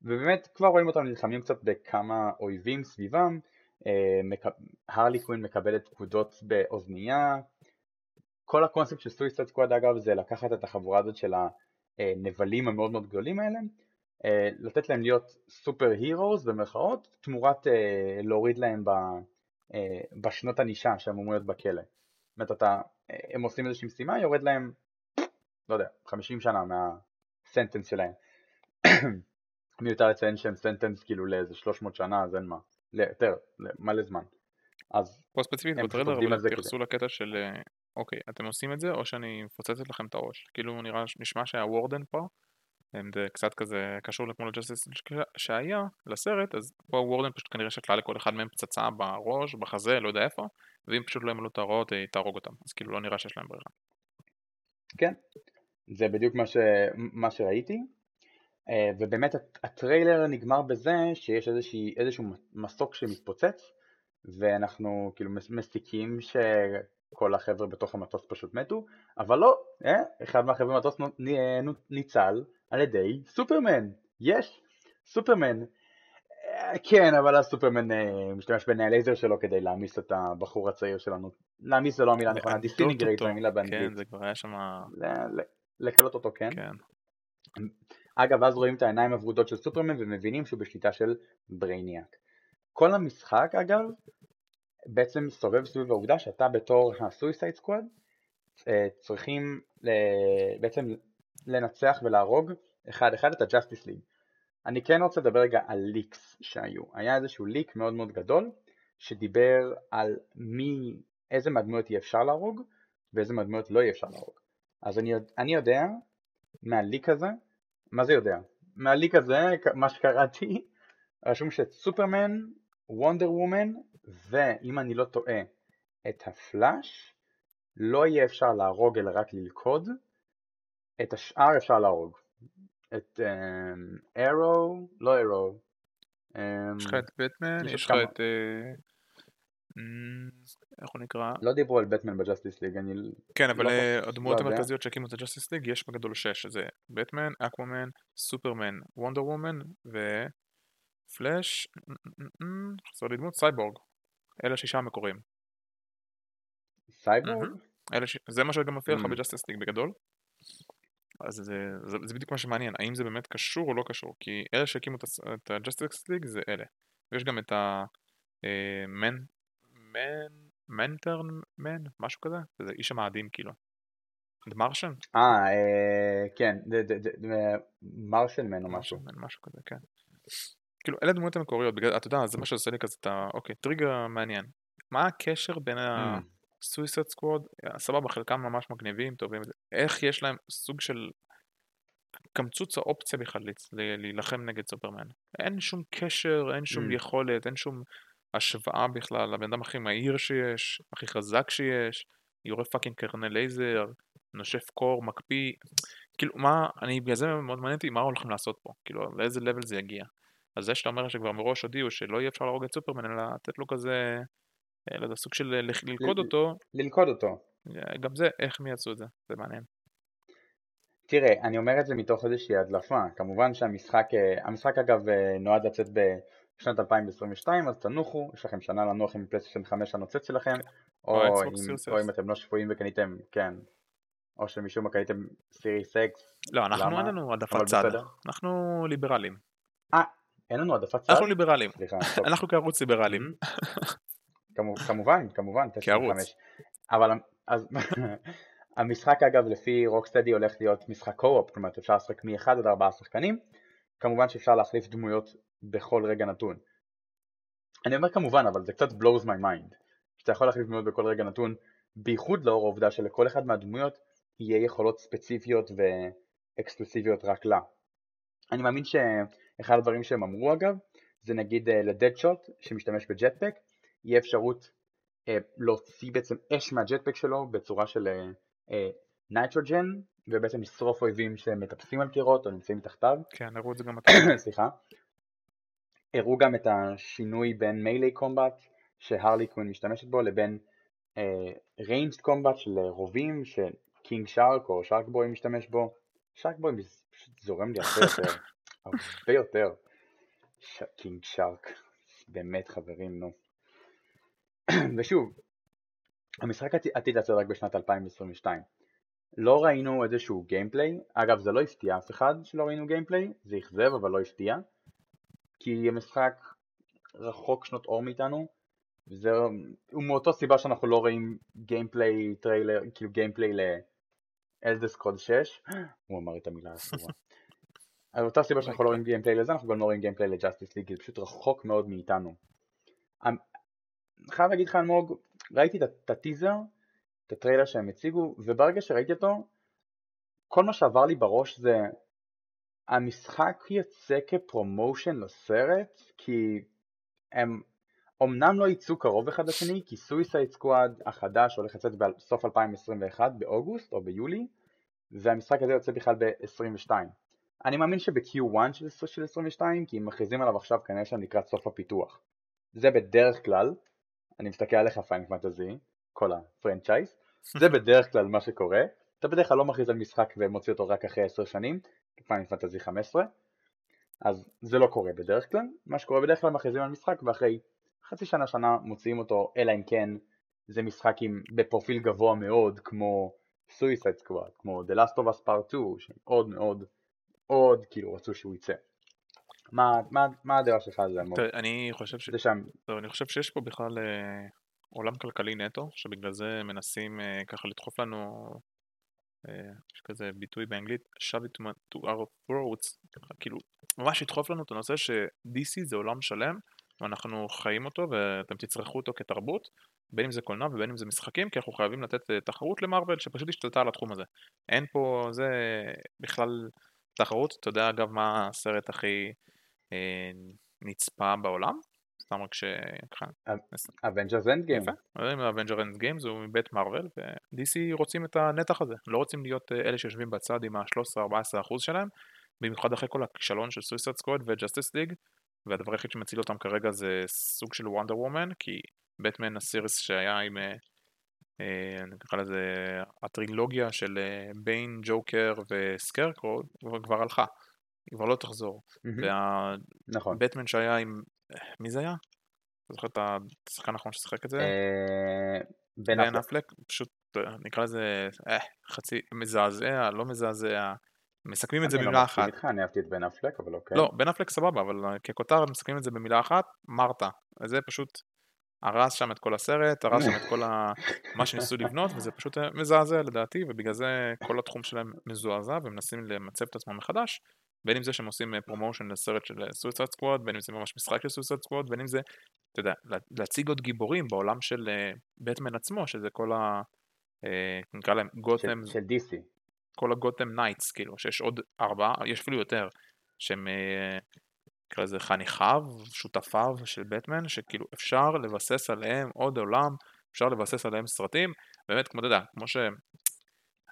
ובאמת כבר רואים אותם נלחמים קצת בכמה אויבים סביבם, uh, מק... הרלי קווין מקבלת פקודות באוזנייה, כל הקונספט של Suicide Squad אגב זה לקחת את החבורה הזאת של הנבלים המאוד מאוד גדולים האלה אה, לתת להם להיות super heroes במרכאות תמורת אה, להוריד להם אה, בשנות ענישה שהם אמורים להיות בכלא. זאת אומרת אתה, הם עושים איזושהי משימה יורד להם לא יודע 50 שנה מה sentence שלהם. <clears throat> מיותר לציין שהם sentenced כאילו לאיזה 300 שנה אז אין מה, יותר, מלא זמן. אז פה ספציפית בטרלר אבל התייחסו לקטע של אוקיי אתם עושים את זה או שאני מפוצצת לכם את הראש כאילו נראה נשמע שהוורדן פה זה קצת כזה קשור לכמו לג'סטיס שהיה לסרט, אז פה וורדן פשוט כנראה שתלה לכל אחד מהם פצצה בראש, בחזה, לא יודע איפה, ואם פשוט לא ימלאו את ההוראות היא תהרוג אותם, אז כאילו לא נראה שיש להם ברירה. כן, זה בדיוק מה, ש... מה שראיתי, אה, ובאמת הטריילר נגמר בזה שיש איזושהי, איזשהו מסוק שמתפוצץ, ואנחנו כאילו מסיקים ש... כל החבר'ה בתוך המטוס פשוט מתו, אבל לא, אה, אחד מהחבר'ה במטוס ניצל על ידי סופרמן, יש, סופרמן. אה, כן, אבל אז סופרמן אה, משתמש בעיני הלייזר שלו כדי להמיס את הבחור הצעיר שלנו. להמיס זה לא המילה הנכונה, disintegrate זה המילה באנגלית. כן, זה כבר היה שם... לקלות אותו, כן? כן. אגב, אז רואים את העיניים הוורודות של סופרמן ומבינים שהוא בשליטה של ברייניאק. כל המשחק, אגב, בעצם מסתובב סביב העובדה שאתה בתור ה Suicide Squad אה, צריכים בעצם לנצח ולהרוג אחד אחד את ה Justice League. אני כן רוצה לדבר רגע על leaks שהיו. היה איזשהו leak מאוד מאוד גדול שדיבר על מי, איזה מהדמויות יהיה אפשר להרוג ואיזה מהדמויות לא יהיה אפשר להרוג. אז אני, אני יודע מהליק הזה, מה זה יודע? מהליק הזה, מה שקראתי, רשום שסופרמן, וונדר וומן ואם אני לא טועה את הפלאש לא יהיה אפשר להרוג אלא רק ללכוד את השאר אפשר להרוג את ארו, אמ, לא ארו אמ, יש לך את בטמן, יש לך את אה, איך הוא נקרא? לא דיברו על בטמן ב Justice League, אני... כן, אבל לא אה, הדמויות המרכזיות שהקימו את ה Justice League יש בגדול שש, שזה בטמן, אקוומן, סופרמן, וונדר וומן ופלאש, חסר לי דמות, סייבורג. אלה שישה המקוריים. סייבורג? זה מה שגם מופיע לך ב Justice League בגדול. אז זה, זה, זה בדיוק מה שמעניין, האם זה באמת קשור או לא קשור, כי אלה שהקימו את ה Justice League זה אלה. ויש גם את מנטרן מן, משהו כזה, זה איש המאדים כאילו. Martian? אה, אה, כן, Martian Man או משהו. משהו כזה, כן. כאילו אלה הדמויות המקוריות, בגלל, אתה יודע, זה מה שעושה לי כזה ה... אוקיי, טריגר מעניין. מה הקשר בין ה Suicide Squad, סבבה, חלקם ממש מגניבים, טובים, איך יש להם סוג של קמצוץ האופציה בכלל להילחם נגד סופרמן. אין שום קשר, אין שום mm. יכולת, אין שום השוואה בכלל לבן אדם הכי מהיר שיש, הכי חזק שיש, יורה פאקינג קרנל לייזר, נושף קור, מקפיא, כאילו מה, אני בגלל זה מאוד מעניין אותי מה הולכים לעשות פה, כאילו לאיזה level זה יגיע. אז זה שאתה אומר שכבר מראש הודיעו שלא יהיה אפשר להרוג את סופרמן, אלא לתת לו כזה, לא יודע, סוג של ללכוד אותו. ללכוד אותו. גם זה, איך הם יעשו את זה, זה מעניין. תראה, אני אומר את זה מתוך איזושהי הדלפה, כמובן שהמשחק, אה, המשחק אגב אה, נועד לצאת בשנת 2022, אז תנוחו, יש לכם שנה לנוח עם פלייסטיישן 5 הנוצץ שלכם, או, או, עם, או אם אתם לא שפויים וקניתם, כן, או שמשום מה קניתם סיריס אקס. לא, אנחנו אין לנו העדפת צד, אנחנו ליברלים. אה, אין לנו העדפת צד? אנחנו ליברלים. סליחה. <laughs> אנחנו כערוץ ליברלים. <laughs> כמובן, כמובן. כערוץ. אבל אז <laughs> המשחק אגב לפי רוקסטדי הולך להיות משחק קו-אופ, כלומר אפשר לשחק מ-1 עד 4 שחקנים, כמובן שאפשר להחליף דמויות בכל רגע נתון. אני אומר כמובן, אבל זה קצת blows my mind. שאתה יכול להחליף דמויות בכל רגע נתון, בייחוד לאור העובדה שלכל אחד מהדמויות יהיה יכולות ספציפיות ואקסקלוסיביות רק לה. אני מאמין שאחד הדברים שהם אמרו אגב, זה נגיד לדדשוט שמשתמש ב jetpack, יהיה אפשרות אה, להוציא בעצם אש מה jetpack שלו בצורה של nitrogen, אה, ובעצם לשרוף אויבים שמטפסים על קירות או נמצאים מתחתיו. כן, הראו את זה גם <coughs> סליחה. הראו גם את השינוי בין melee combat שהרלי קווין משתמשת בו לבין ranged uh, combat של רובים שקינג שארק או שארק בוי משתמש בו. שארק בוי זורם לי הרבה יותר, <laughs> הרבה יותר. קינג שארק, באמת חברים נו. <clears throat> ושוב, המשחק עתיד לצאת רק בשנת 2022. לא ראינו איזשהו gameplay, אגב זה לא הפתיע אף אחד שלא ראינו gameplay, זה אכזב אבל לא הפתיע, כי המשחק רחוק שנות אור מאיתנו, וזה הוא מאותו סיבה שאנחנו לא רואים gameplay trailer, כאילו gameplay ל Elder Scrolls 6, הוא אמר את המילה האסורה. <laughs> אז אותה סיבה שאנחנו לא רואים gameplay לזה, אנחנו גם לא רואים gameplay ל Justice League, זה פשוט רחוק מאוד מאיתנו. חייב להגיד לך אלמוג, ראיתי את הטיזר, את הטריילר שהם הציגו, וברגע שראיתי אותו, כל מה שעבר לי בראש זה המשחק יוצא כ promotion לסרט, כי הם אמנם לא יצאו קרוב אחד לשני, כי Suicide Squad החדש הולך לצאת בסוף 2021 באוגוסט או ביולי, והמשחק הזה יוצא בכלל ב-22. אני מאמין שב-Q1 של, של 22, כי הם מכריזים עליו עכשיו כנראה שהם לקראת סוף הפיתוח. זה בדרך כלל, אני מסתכל עליך Final Fantasy, כל ה franchise, <laughs> זה בדרך כלל מה שקורה, אתה בדרך כלל לא מכריז על משחק ומוציא אותו רק אחרי 10 שנים, פיין פנטזי 15, אז זה לא קורה בדרך כלל, מה שקורה בדרך כלל מכריזים על משחק ואחרי חצי שנה שנה מוציאים אותו, אלא אם כן זה משחק עם בפרופיל גבוה מאוד כמו Suicide Squad, כמו The Last of Us Part 2, שמאוד מאוד עוד כאילו רצו שהוא יצא. מה, מה, מה הדעה שלך על זה? אני חושב, ש... שם... טוב, אני חושב שיש פה בכלל אה, עולם כלכלי נטו, שבגלל זה מנסים אה, ככה לדחוף לנו, אה, יש כזה ביטוי באנגלית, shove it to our throats, כאילו ממש לדחוף לנו את הנושא ש-DC זה עולם שלם ואנחנו חיים אותו ואתם תצרכו אותו כתרבות, בין אם זה קולנוע ובין אם זה משחקים, כי אנחנו חייבים לתת אה, תחרות למרוויל שפשוט השתלטה על התחום הזה. אין פה, זה בכלל תחרות, אתה יודע אגב מה הסרט הכי נצפה בעולם? סתם רק ש... Avengers Endgame. Avenger Endgame זה מבית Marvel ו-DC רוצים את הנתח הזה, לא רוצים להיות אה, אלה שיושבים בצד עם ה-13-14% שלהם, במיוחד אחרי כל הכישלון של Suicide Squad ו Justice League, והדבר היחיד שמציל אותם כרגע זה סוג של Wonder Woman, כי בטמן ה series שהיה עם, אה, אה, נקרא לזה, הטרילוגיה של ביין, ג'וקר ו Scarecrow, כבר הלכה, היא כבר לא תחזור. נכון. בטמן שהיה עם, מי זה היה? אתה זוכר את השחקן האחרון ששיחק את זה? בן אפלק. פשוט נקרא לזה חצי מזעזע, לא מזעזע. מסכמים את זה במילה אחת. אני לא מסכים איתך, אני אהבתי את בן אפלק, אבל אוקיי. לא, בן אפלק סבבה, אבל ככותר מסכמים את זה במילה אחת, מרתה. זה פשוט הרס שם את כל הסרט, הרס שם את כל ה... מה שניסו לבנות, וזה פשוט מזעזע לדעתי, ובגלל זה כל התחום שלהם מזועזע, ומנסים למצב את עצמם מחדש, בין אם זה שהם עושים promotion לסרט של Suicide Squad, בין אם זה ממש משחק של Suicide Squad, בין אם זה, אתה יודע, להציג עוד גיבורים בעולם של בטמן עצמו, שזה כל ה... נקרא להם גותם... של DC. כל ה Gotham Knights, כאילו, שיש עוד ארבעה, יש אפילו יותר, שהם נקרא לזה חניכיו, שותפיו של בטמן, שכאילו אפשר לבסס עליהם עוד עולם, אפשר לבסס עליהם סרטים, באמת כמו אתה יודע, כמו ש...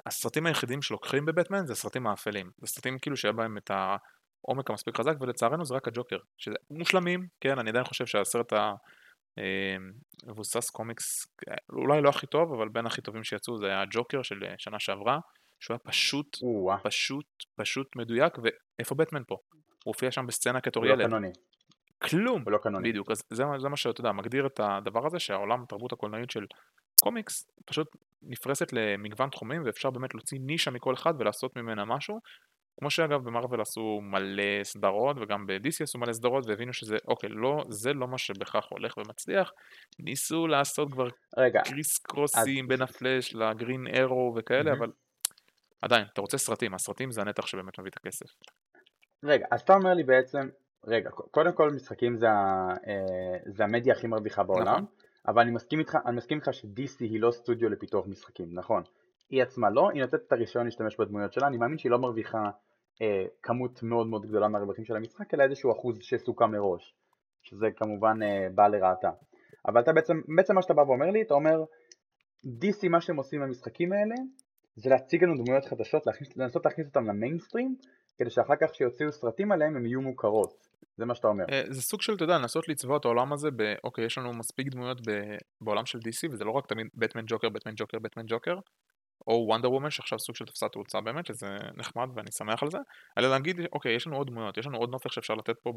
הסרטים היחידים שלוקחים בבטמן זה הסרטים האפלים, זה סרטים כאילו שהיה בהם את העומק המספיק חזק ולצערנו זה רק הג'וקר, שזה מושלמים, כן, אני עדיין חושב שהסרט המבוסס קומיקס, אולי לא הכי טוב, אבל בין הכי טובים שיצאו זה היה הג'וקר של שנה שעברה, שהוא היה פשוט, פשוט, פשוט מדויק, ואיפה בטמן פה? הוא הופיע שם בסצנה כתור ילד. הוא לא קנוני. כלום. הוא לא קנוני. בדיוק, אז זה, זה מה שאתה יודע, מגדיר את הדבר הזה, שהעולם, התרבות הקולנועית של קומיקס, פשוט נפרסת למגוון תחומים, ואפשר באמת להוציא נישה מכל אחד ולעשות ממנה משהו. כמו שאגב במרוויל עשו מלא סדרות וגם ב-DC עשו מלא סדרות והבינו שזה אוקיי לא זה לא מה שבכך הולך ומצליח ניסו לעשות כבר רגע, קריס קרוסים אז... בין הפלאש לגרין אירו וכאלה mm-hmm. אבל עדיין אתה רוצה סרטים הסרטים זה הנתח שבאמת מביא את הכסף רגע, אז אתה אומר לי בעצם, רגע, קודם כל משחקים זה, אה, זה המדיה הכי מרוויחה בעולם, נכון. אבל אני מסכים איתך, אני מסכים איתך ש-DC היא לא סטודיו לפיתוח משחקים, נכון. היא עצמה לא, היא נותנת את הרישיון להשתמש בדמויות שלה, אני מאמין שהיא לא מרוויחה אה, כמות מאוד מאוד גדולה מהרווחים של המשחק, אלא איזשהו אחוז שסוכם מראש, שזה כמובן אה, בא לרעתה. אבל אתה בעצם, בעצם מה שאתה בא ואומר לי, אתה אומר, DC מה שהם עושים במשחקים האלה, זה להציג לנו דמויות חדשות, להכניס, לנסות להכניס אותם למיינסטרים, כדי שאחר כך כשיוציאו סרטים עליהם הם יהיו מוכרות. זה מה שאתה אומר. אה, זה סוג של, אתה יודע, לנסות לצבוע את העולם הזה ב... אוקיי, יש לנו מספיק דמויות ב... בעולם של DC, וזה לא רק תמיד בטמן ג'וקר, בטמן ג'וקר, בטמן ג'וקר, או וונדר וומן שעכשיו סוג של תפסה תאוצה באמת, שזה נחמד ואני שמח על זה, אלא להגיד, אוקיי, יש לנו עוד דמויות, יש לנו עוד נופך שאפשר לתת פה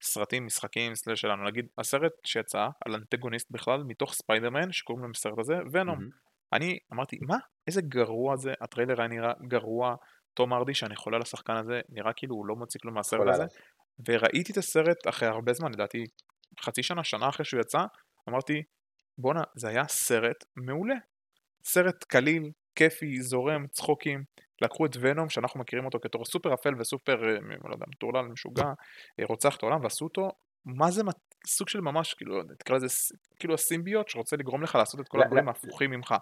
בסרטים, משחקים, סלש שלנו, להגיד, הסרט שיצא על אנטגוניסט בכלל, מתוך ספיידרמן, שקוראים לו בסרט הזה, ונום. Mm-hmm. אני אמרתי, מה? איזה גרוע זה, הטריילר היה נראה גרוע, תום ארדי שאני חולה על השחקן הזה, נראה כאילו הוא לא מוציא כלום מהסרט הזה, וראיתי את הסרט אחרי הרבה זמן, לדעתי חצי שנה, שנה אחרי שהוא יצא, אמרתי, בואנה, זה היה סרט מעולה. סרט קליל, כיפי, זורם, צחוקים. לקחו את ונום, שאנחנו מכירים אותו בתור סופר אפל וסופר, אה, לא יודע, מטורלל, משוגע, אה, רוצח את העולם, ועשו אותו, מה זה סוג של ממש, כאילו, תקרא לזה, כאילו הסימביות שרוצה לגרום לך לעשות את כל הדברים ההפוכים ממך.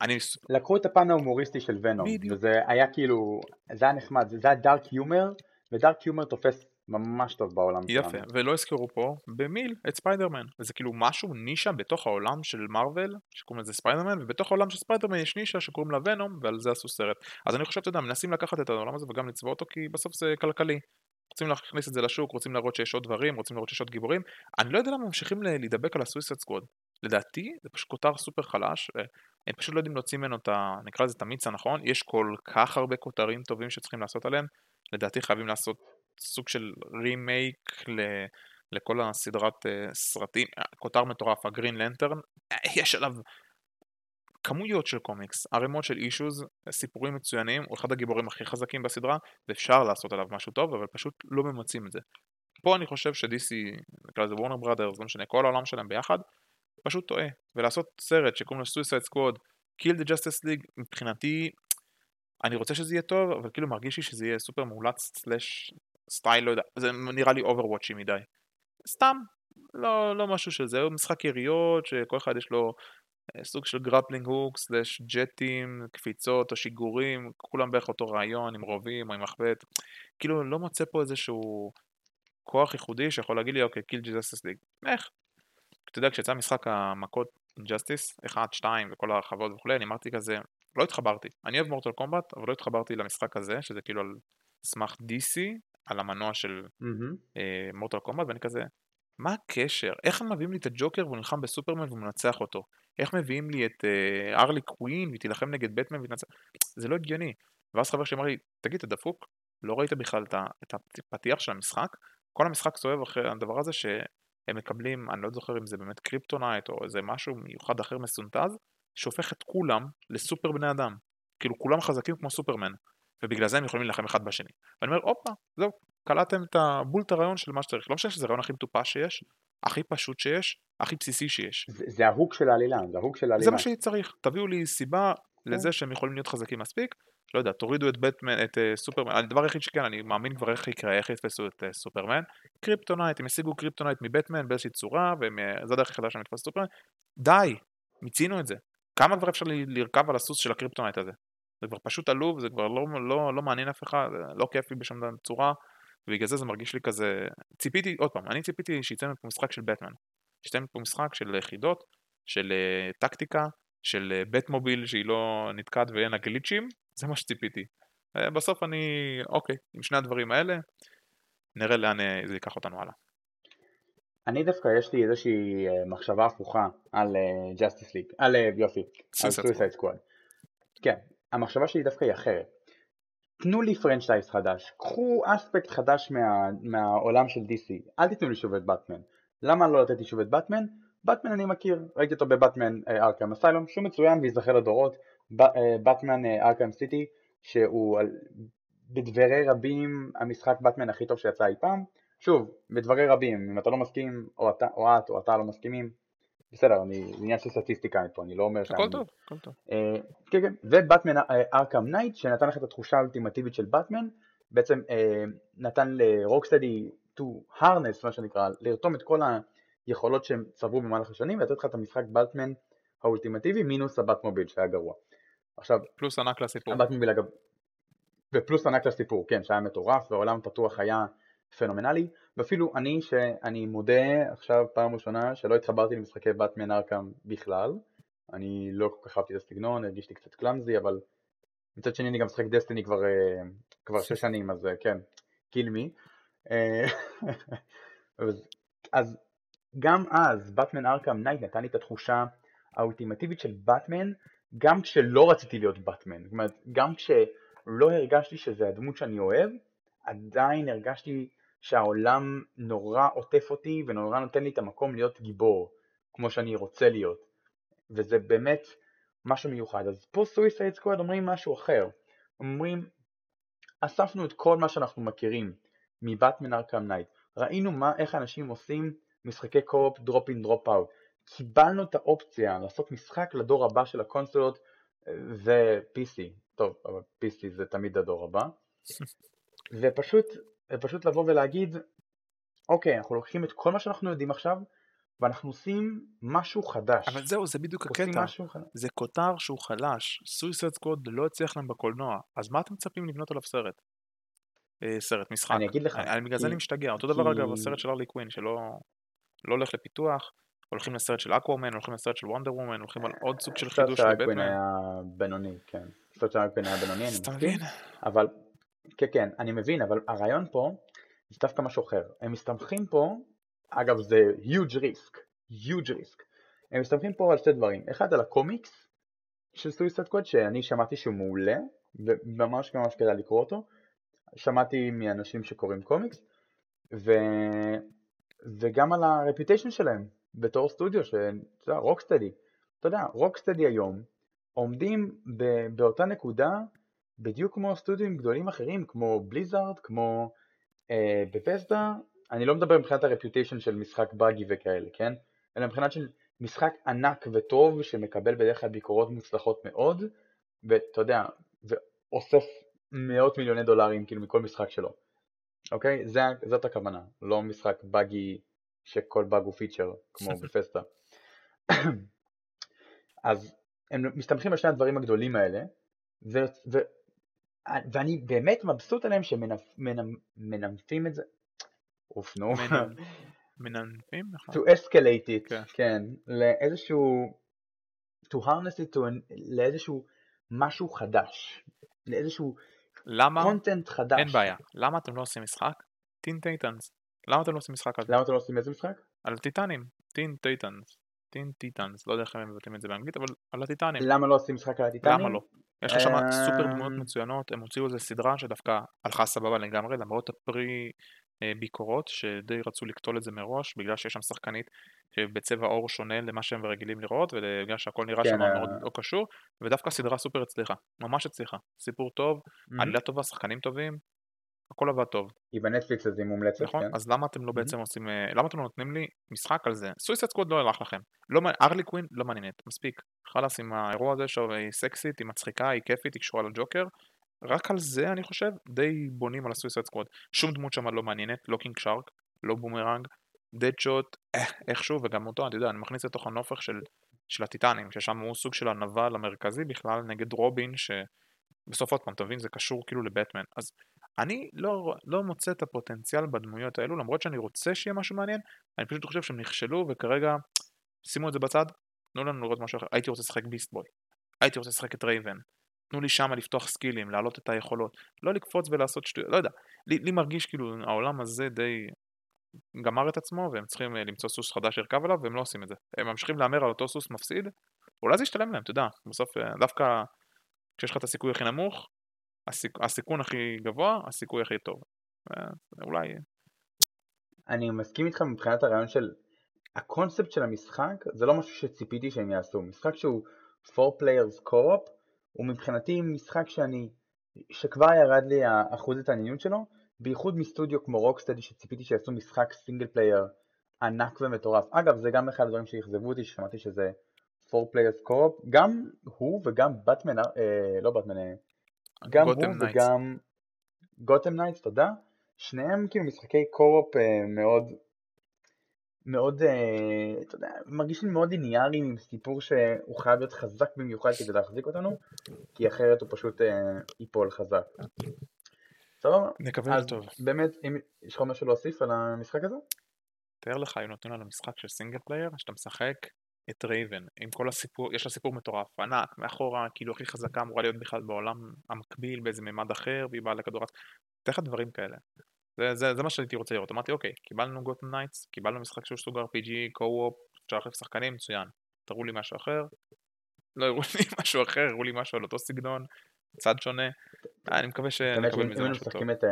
אני... לקחו את הפן ההומוריסטי של Venom, וזה היה כאילו, זה היה נחמד, זה היה dark humor, ו dark humor תופס ממש טוב בעולם יפה, שלנו. ולא הזכרו פה במיל את ספיידרמן, וזה כאילו משהו נישה בתוך העולם של מארוול, שקוראים לזה ספיידרמן, ובתוך העולם של ספיידרמן יש נישה שקוראים לה Venom, ועל זה עשו סרט. אז אני חושב, אתה יודע, מנסים לקחת את העולם הזה וגם לצבוע אותו, כי בסוף זה כלכלי. רוצים להכניס את זה לשוק, רוצים להראות שיש עוד דברים, רוצים להראות שיש עוד גיבורים. אני לא יודע למה ממשיכים להידבק על ה Suicide Squad. לדעתי זה פשוט כותר סופר חלש, הם פשוט לא יודעים להוציא ממנו את ה... נקרא לזה את המיץ הנכון, יש כל כך הרבה כותרים טובים שצריכים לעשות עליהם, לדעתי חייבים לעשות סוג של רימייק ל... לכל הסדרת uh, סרטים, כותר מטורף, הגרין לנטרן, יש עליו כמויות של קומיקס, ערימות של אישוז, סיפורים מצוינים, הוא אחד הגיבורים הכי חזקים בסדרה, ואפשר לעשות עליו משהו טוב, אבל פשוט לא ממצים את זה. פה אני חושב ש-DC, נקרא לזה Warner Brothers, לא משנה, כל העולם שלהם ביחד, פשוט טועה. ולעשות סרט שקוראים לו Suicide Squad, Kill the Justice League, מבחינתי, אני רוצה שזה יהיה טוב, אבל כאילו מרגיש לי שזה יהיה סופר מאולץ slash style, לא יודע, זה נראה לי Overwatch י מדי. סתם, לא, לא משהו של זה, הוא משחק יריות, שכל אחד יש לו אה, סוג של grappling hook, slash ג'טים, קפיצות או שיגורים, כולם בערך אותו רעיון, עם רובים או עם מחבט. כאילו, לא מוצא פה איזשהו כוח ייחודי שיכול להגיד לי, אוקיי, Kill Justice League. איך? אתה יודע, כשיצא משחק המכות Injustice, 1, 2 וכל הרחבות וכולי, אני אמרתי כזה, לא התחברתי. אני אוהב Mortal Kombat, אבל לא התחברתי למשחק הזה, שזה כאילו על סמך DC, על המנוע של Mortal mm-hmm. Kombat, ואני כזה, מה הקשר? איך הם מביאים לי את הג'וקר והוא נלחם בסופרמן והוא מנצח אותו? איך מביאים לי את uh, Harley Quinn והיא תילחם נגד בטמן ותנצח? זה לא הגיוני. ואז חבר שלי אמר לי, תגיד, אתה דפוק? לא ראית בכלל את הפתיח של המשחק? כל המשחק סובב אחרי הדבר הזה שהם מקבלים, אני לא זוכר אם זה באמת קריפטונייט או איזה משהו מיוחד אחר מסונטז, שהופך את כולם לסופר בני אדם. כאילו כולם חזקים כמו סופרמן. ובגלל זה הם יכולים להילחם אחד בשני. ואני אומר, הופה, זהו, קלטתם את הבול את הרעיון של מה שצריך. לא משנה שזה הרעיון הכי מטופש שיש, הכי פשוט שיש, הכי בסיסי שיש. זה, זה ה hook של העלילה, זה ה hook של העלילה. זה מה שצריך, תביאו לי סיבה כן. לזה שהם יכולים להיות חזקים מספיק. לא יודע, תורידו את בטמן, את uh, סופרמן, הדבר היחיד שכן, אני מאמין כבר איך יקרה, איך יתפסו את uh, סופרמן. קריפטונייט, הם השיגו קריפטונייט מבטמן באיזושהי צורה, וזו הדרך היחידה שהם יתפסו סופרמן. די, מיצינו את זה. כמה כבר אפשר לרכב על הסוס של הקריפטונייט הזה? זה כבר פשוט עלוב, זה כבר לא, לא, לא מעניין אף אחד, לא כיפי בשום צורה, ובגלל זה זה מרגיש לי כזה, ציפיתי, עוד פעם, אני ציפיתי שיצא מפה משחק של בטמן, שיצא מפה משחק של חידות, של uh, טקטיקה, של uh, Batmobile שהיא לא נתקעת ואין לה גליצ'ים, זה מה שציפיתי. Uh, בסוף אני, אוקיי, עם שני הדברים האלה, נראה לאן uh, זה ייקח אותנו הלאה. אני דווקא יש לי איזושהי מחשבה הפוכה על Justice League, על יופי, על Suicide Squad. כן, המחשבה שלי דווקא היא אחרת. תנו לי פרנצ'ייז חדש, קחו אספקט חדש מה, מהעולם של DC, אל תיתנו לי שוב את באטמן. למה לא לתת לי שוב את באטמן? באטמן אני מכיר, ראיתי אותו בבאטמן ארכם אסיילום, שהוא מצוין וייזכר לדורות, באטמן ארכם סיטי, שהוא בדברי רבים המשחק באטמן הכי טוב שיצא אי פעם, שוב, בדברי רבים, אם אתה לא מסכים, או, אתה, או את או אתה לא מסכימים, בסדר, אני, זה עניין של סטטיסטיקה פה, אני לא אומר הכל טוב, הכל טוב. אה, כן, כן, ובטמן Arkham Knight, שנתן לך את התחושה האולטימטיבית של באטמן, בעצם אה, נתן ל Rocksteady to harness, מה שנקרא, לרתום את כל היכולות שהם צברו במהלך השנים ולתת לך את המשחק באטמן האולטימטיבי מינוס ה Batmobile שהיה גרוע. עכשיו, פלוס ענק לסיפור. ה Batmobile אגב, ופלוס ענק לסיפור, כן, שהיה מטורף והעולם פתוח היה פנומנלי, ואפילו אני שאני מודה עכשיו פעם ראשונה שלא התחברתי למשחקי באטמן Arkham בכלל, אני לא כל כך אהבתי את הסגנון, הרגישתי קצת clumsy, אבל מצד שני אני גם משחק Destiny כבר, אה, כבר שש שנים, אז אה, כן, kill me. אה, <laughs> אז גם אז באטמן Arkham Knight נתן לי את התחושה האולטימטיבית של באטמן, גם כשלא רציתי להיות באטמן, זאת אומרת, גם כשלא הרגשתי שזה הדמות שאני אוהב, עדיין הרגשתי שהעולם נורא עוטף אותי ונורא נותן לי את המקום להיות גיבור, כמו שאני רוצה להיות, וזה באמת משהו מיוחד. אז פה Suicide Squad אומרים משהו אחר, אומרים, אספנו את כל מה שאנחנו מכירים מבטמן Arkham Knight, ראינו מה, איך אנשים עושים משחקי co-op drop in drop out, קיבלנו את האופציה לעשות משחק לדור הבא של הקונסולות ו-PC, טוב, אבל PC זה תמיד הדור הבא, <laughs> ופשוט, ופשוט לבוא ולהגיד, אוקיי, אנחנו לוקחים את כל מה שאנחנו יודעים עכשיו, ואנחנו עושים משהו חדש. אבל זהו, זה בדיוק הקטע. זה כותר שהוא חלש. Suicide Squad לא הצליח להם בקולנוע, אז מה אתם מצפים לבנות עליו סרט? אה, סרט, משחק. אני אגיד לך. אני, בגלל זה אני משתגע. אותו דבר אגב, הסרט של הארלי קווין, שלא לא הולך לפיתוח, הולכים לסרט של אקוומן, הולכים לסרט של וונדר וומן, הולכים על עוד סוג של חידוש של בטמן. היה בינוני, כן. הסרט של אקוומן היה בינוני, אני מסכים. אבל, כן, כן, אני מבין, אבל הרעיון פה זה דווקא משהו אחר. הם מסתמכים פה אגב זה huge risk, huge risk. הם מסתמכים פה על שתי דברים, אחד על הקומיקס של סוויסט קוד שאני שמעתי שהוא מעולה וממש ממש כדאי לקרוא אותו, שמעתי מאנשים שקוראים קומיקס ו... וגם על הרפיוטיישן שלהם בתור סטודיו, שאתה יודע, רוקסטדי, אתה יודע, רוקסטדי היום עומדים ב... באותה נקודה בדיוק כמו סטודיו גדולים אחרים כמו בליזארד, כמו אה, בפסדה אני לא מדבר מבחינת הרפיוטיישן של משחק באגי וכאלה, כן? אלא מבחינת של משחק ענק וטוב שמקבל בדרך כלל ביקורות מוצלחות מאוד ואתה יודע, ואוסף מאות מיליוני דולרים כאילו מכל משחק שלו, אוקיי? זה, זאת הכוונה, לא משחק באגי שכל באג הוא פיצ'ר כמו בפסטה. <coughs> אז הם מסתמכים על שני הדברים הגדולים האלה ו, ו, ואני באמת מבסוט עליהם שממנפים את זה, אוף נו. ממנפים? to escalate it, כן, כן לאיזשהו, to harness it to לאיזשהו משהו חדש, לאיזשהו למה? content חדש. אין בעיה. למה אתם לא עושים משחק? Teen Titans. למה אתם לא עושים משחק על למה אתם לא עושים איזה משחק? על טיטנים. Teen Titans. Teen Titans. לא יודע איך הם מבטאים את זה באנגלית, אבל על הטיטנים. למה לא עושים משחק על הטיטנים? למה לא? יש לך שם סופר דמויות מצוינות, הם הוציאו איזה סדרה שדווקא הלכה סבבה לגמרי, למרות הפרי אה, ביקורות שדי רצו לקטול את זה מראש בגלל שיש שם שחקנית בצבע עור שונה למה שהם רגילים לראות ובגלל שהכל נראה כן, שם מאוד לא קשור ודווקא סדרה סופר הצליחה, ממש הצליחה, סיפור טוב, mm-hmm. עלילה טובה, שחקנים טובים, הכל עבד טוב. היא בנטפליקס אז היא מומלצת, נכון? כן. אז למה אתם לא בעצם mm-hmm. עושים, אה, למה אתם לא נותנים לי משחק על זה? Suicide Squad לא הלך לכם, לא, הארלי קווין לא מעניינת, מספיק, חלאס עם האירוע הזה שהיא סקסית, היא מצחיקה, היא כיפית, היא קשורה לג'וקר, רק על זה אני חושב די בונים על ה Suicide Squad. שום דמות שם לא מעניינת, לא קינג שארק, לא בומרנג, דד שוט, אה, איכשהו, וגם אותו, אתה יודע, אני מכניס לתוך הנופך של, של הטיטנים, ששם הוא סוג של הנבל המרכזי בכלל נגד רובין, שבסוף עוד פעם, תבין, זה קשור כאילו לבטמן. אז אני לא, לא מוצא את הפוטנציאל בדמויות האלו, למרות שאני רוצה שיהיה משהו מעניין, אני פשוט חושב שהם נכשלו, וכרגע, שימו את זה בצד, תנו לנו לראות משהו אחר. הייתי רוצה לשחק Beast Boy, הייתי רוצה לשחק את רייבן, תנו לי שמה לפתוח סקילים, להעלות את היכולות, לא לקפוץ ולעשות שטויות, לא יודע, לי, לי מרגיש כאילו העולם הזה די גמר את עצמו והם צריכים אה, למצוא סוס חדש לרכב עליו והם לא עושים את זה, הם ממשיכים להמר על אותו סוס מפסיד, אולי זה ישתלם להם, אתה יודע, בסוף אה, דווקא כשיש לך את הסיכוי הכי נמוך, הסיכ... הסיכון הכי גבוה, הסיכוי הכי טוב, אה, אולי... אני מסכים איתך מבחינת הרעיון של הקונספט של המשחק זה לא משהו שציפיתי שהם יעשו, משחק שהוא 4 players co-op הוא מבחינתי משחק שאני, שכבר ירד לי אחוז התעניינות שלו, בייחוד מסטודיו כמו רוקסטדי שציפיתי שיעשו משחק single player ענק ומטורף. אגב, זה גם אחד הדברים שאכזבו אותי, ששמעתי שזה 4 players co-op, גם הוא וגם באטמן, אה, לא באטמן, אה, Gotham Knights. וגם Gotham Knights, תודה, שניהם כאילו משחקי co-op אה, מאוד, מאוד, אה, אתה יודע, מרגיש לי מאוד ליניארי עם סיפור שהוא חייב להיות חזק במיוחד כדי להחזיק אותנו, כי אחרת הוא פשוט אה, ייפול חזק. סבבה? נקווה אז לטוב. באמת, אם יש לך משהו להוסיף על המשחק הזה? תאר לך, היו נותנים לנו משחק של single player, שאתה משחק את רייבן, עם כל הסיפור, יש לה סיפור מטורף, ענק, מאחורה, כאילו הכי חזקה אמורה להיות בכלל בעולם המקביל, באיזה מימד אחר, והיא באה לכדור... תאר לך דברים כאלה. זה, זה, זה מה שהייתי רוצה לראות, אמרתי אוקיי, קיבלנו Gotham Knights, קיבלנו משחק שהוא סוג RPG, co-op, אפשר להחליף שחקנים, מצוין. תראו לי משהו אחר, לא הראו לי <laughs> משהו אחר, הראו לי משהו על אותו סגנון, צד שונה, אני מקווה שנקבל מזה משהו טוב. את,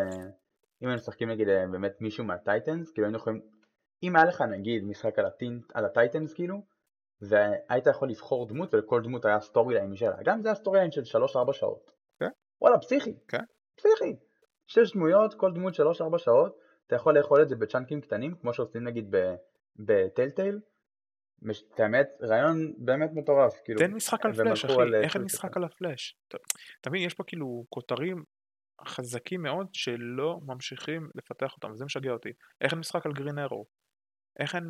אם היינו משחקים נגיד אה, באמת מישהו מה Titans, כאילו היינו יכולים, אם היה לך נגיד משחק על ה Titans כאילו, והיית יכול לבחור דמות ולכל דמות היה story line משלה, גם זה היה story line של 3-4 שעות. כן. וואלה, פסיכי. כן. פסיכי. שש דמויות, כל דמות 3-4 שעות, אתה יכול לאכול את זה בצ'אנקים קטנים, כמו שעושים נגיד ב Telltale. את האמת, רעיון באמת מטורף. כאילו, תן משחק על פלאש, אחי, איך אין משחק על הפלאש? אתה מבין, יש פה כאילו כותרים חזקים מאוד שלא ממשיכים לפתח אותם, וזה משגע אותי. איך אין משחק על Green Arrow? איך אין...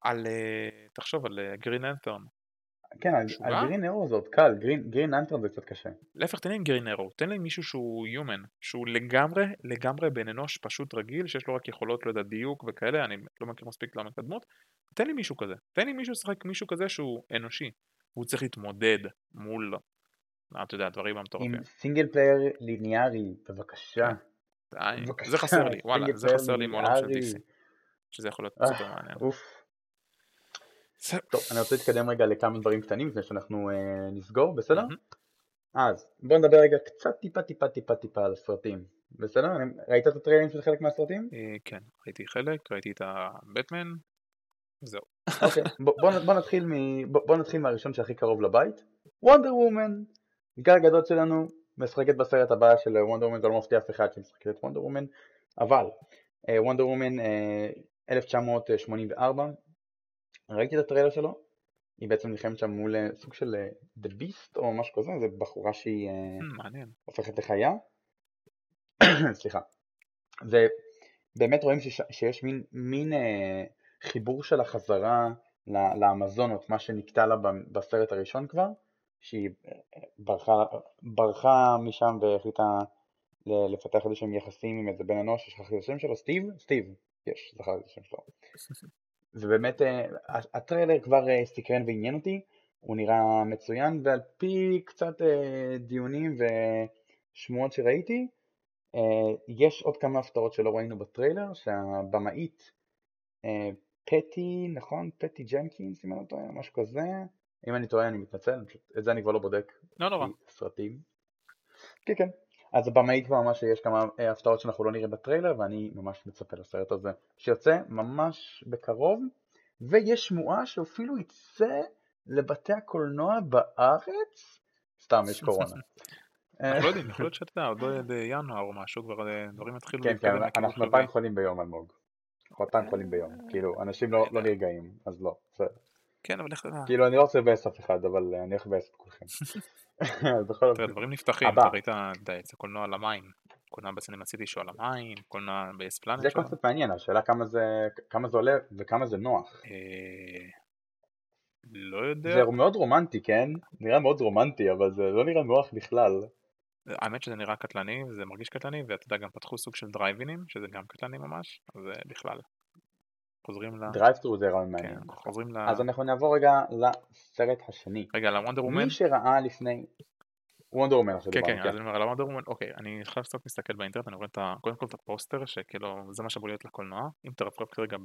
על... תחשוב על Green Lantern. כן, על Green Arrow זה עוד קל, Green Lantern זה קצת קשה. להפך, תן לי Green Arrow, תן לי מישהו שהוא human, שהוא לגמרי, לגמרי בן אנוש פשוט רגיל, שיש לו רק יכולות, לא יודע, דיוק וכאלה, אני לא מכיר מספיק לעומק הדמות, תן לי מישהו כזה, תן לי מישהו לשחק מישהו כזה שהוא אנושי, והוא צריך להתמודד מול, אתה יודע, הדברים המטורפים. עם single player ליניארי, בבקשה. זה חסר לי, וואלה, זה חסר לי מעולם של DC, שזה יכול להיות סופר אה, מעניין. טוב, אני רוצה להתקדם רגע לכמה דברים קטנים לפני שאנחנו אה, נסגור, בסדר? אז בוא נדבר רגע קצת טיפה טיפה טיפה טיפה על הסרטים, בסדר? ראית את הטריילרים של חלק מהסרטים? אה, כן, ראיתי חלק, ראיתי את הבטמן, זהו. אוקיי, <laughs> בוא נתחיל בוא נתחיל מהראשון שהכי קרוב לבית, וונדר וומן, בעיקר הגדול שלנו, משחקת בסרט הבא של וונדר וומן, זה לא מפתיע אף אחד שמשחקת את וונדר וומן, אבל וונדר וומן 1984 ראיתי את הטריילר שלו, היא בעצם נלחמת שם מול אה, סוג של אה, The Beast או משהו כזה, זה בחורה שהיא אה, hmm, מעניין. הופכת לחיה. <coughs> סליחה. ובאמת רואים שיש, שיש מין, מין אה, חיבור של החזרה לאמזונות, מה שנקטע לה בסרט הראשון כבר, שהיא ברחה, ברחה משם והחליטה לפתח איזה שהם יחסים עם איזה בן אנוש, שכחתי את השם שלו, סטיב? סטיב, יש, זכרתי את השם שלו. <laughs> ובאמת אה, הטריילר כבר אה, סקרן ועניין אותי, הוא נראה מצוין ועל פי קצת אה, דיונים ושמועות שראיתי, יש עוד כמה הפתעות שלא ראינו בטריילר, שהבמאית פטי, נכון? פטי ג'נקינס אם אני לא טועה, משהו כזה, אם אני טועה אני מתנצל, את זה אני כבר לא בודק. לא נורא. סרטים. כן כן. אז הבמאית כבר ממש יש כמה אה, הפתעות שאנחנו לא נראה בטריילר ואני ממש מצפה לסרט הזה שיוצא ממש בקרוב ויש שמועה שאפילו יצא לבתי הקולנוע בארץ סתם יש קורונה. <laughs> אנחנו לא יודעים, יכול להיות שאתה יודע, עוד לא בינואר או משהו, כבר אה, דברים יתחילו כן, כן, אנחנו 2,000 חולים ביום אלמוג. אנחנו 2,000 חולים ביום, כאילו, אנשים לא, לא נרגעים, אז לא. כן, אבל איך אתה... כאילו, אני לא רוצה לבאס אף אחד, אבל אני הולך לבאס את כולכם. <laughs> <laughs> בכל אופן. דברים נפתחים, אתה ראית את הקולנוע על המים, קולנוע בסינמה סיטי שהוא על המים, קולנוע באספלנט. זה קונספט מעניין, השאלה כמה זה עולה וכמה זה נוח. אה, לא יודע. זה מאוד רומנטי, כן? נראה מאוד רומנטי, אבל זה לא נראה נוח בכלל. האמת שזה נראה קטלני, זה מרגיש קטלני, ואתה יודע, גם פתחו סוג של דרייבינים, שזה גם קטלני ממש, אז בכלל. חוזרים ל... drive-through זה רעיון מעניין. כן, חוזרים ל... אז אנחנו נעבור רגע לסרט השני. רגע, לוונדר וומן? מי שראה לפני... וונדר וומן עכשיו כן, כן, אז אני אומר, על הוונדר וומן, אוקיי, אני עכשיו קצת מסתכל באינטרנט, אני רואה את ה... קודם כל את הפוסטר, שכאילו, זה מה שאמור להיות לקולנוע. אם תרפרף כרגע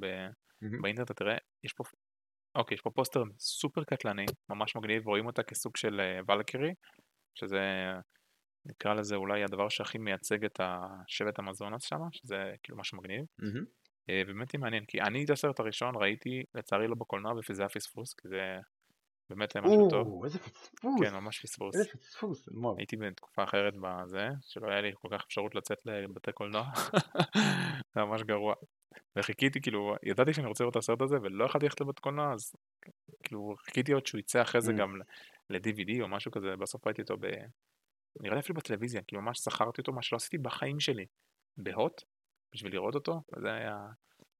באינטרנט, אתה תראה, יש פה... אוקיי, יש פה פוסטר סופר קטלני, ממש מגניב, רואים אותה כסוג של ולקרי, שזה נקרא לזה אולי הדבר שהכי מייצג את השבט המזונס שם, שזה כאילו משהו מגניב. אה, באמת היא מעניין, כי אני את הסרט הראשון ראיתי, לצערי לא בקולנוע, וזה היה פספוס, כי זה באמת היה משהו טוב. איזה פספוס. כן, ממש פספוס. איזה פספוס, אלמוג. הייתי בתקופה אחרת בזה, שלא היה לי כל כך אפשרות לצאת לבתי קולנוע. <laughs> זה ממש גרוע. וחיכיתי, כאילו, ידעתי שאני רוצה לראות את הסרט הזה, ולא יכולתי ללכת לבית קולנוע, אז כאילו, חיכיתי עוד שהוא יצא אחרי זה mm. גם ל-DVD או משהו כזה, בסוף ראיתי אותו ב... נראה לי אפילו בטלוויזיה, כי ממש זכרתי אותו, מה שלא עשיתי בחיים שלי. בהוט, בשביל לראות אותו, וזה היה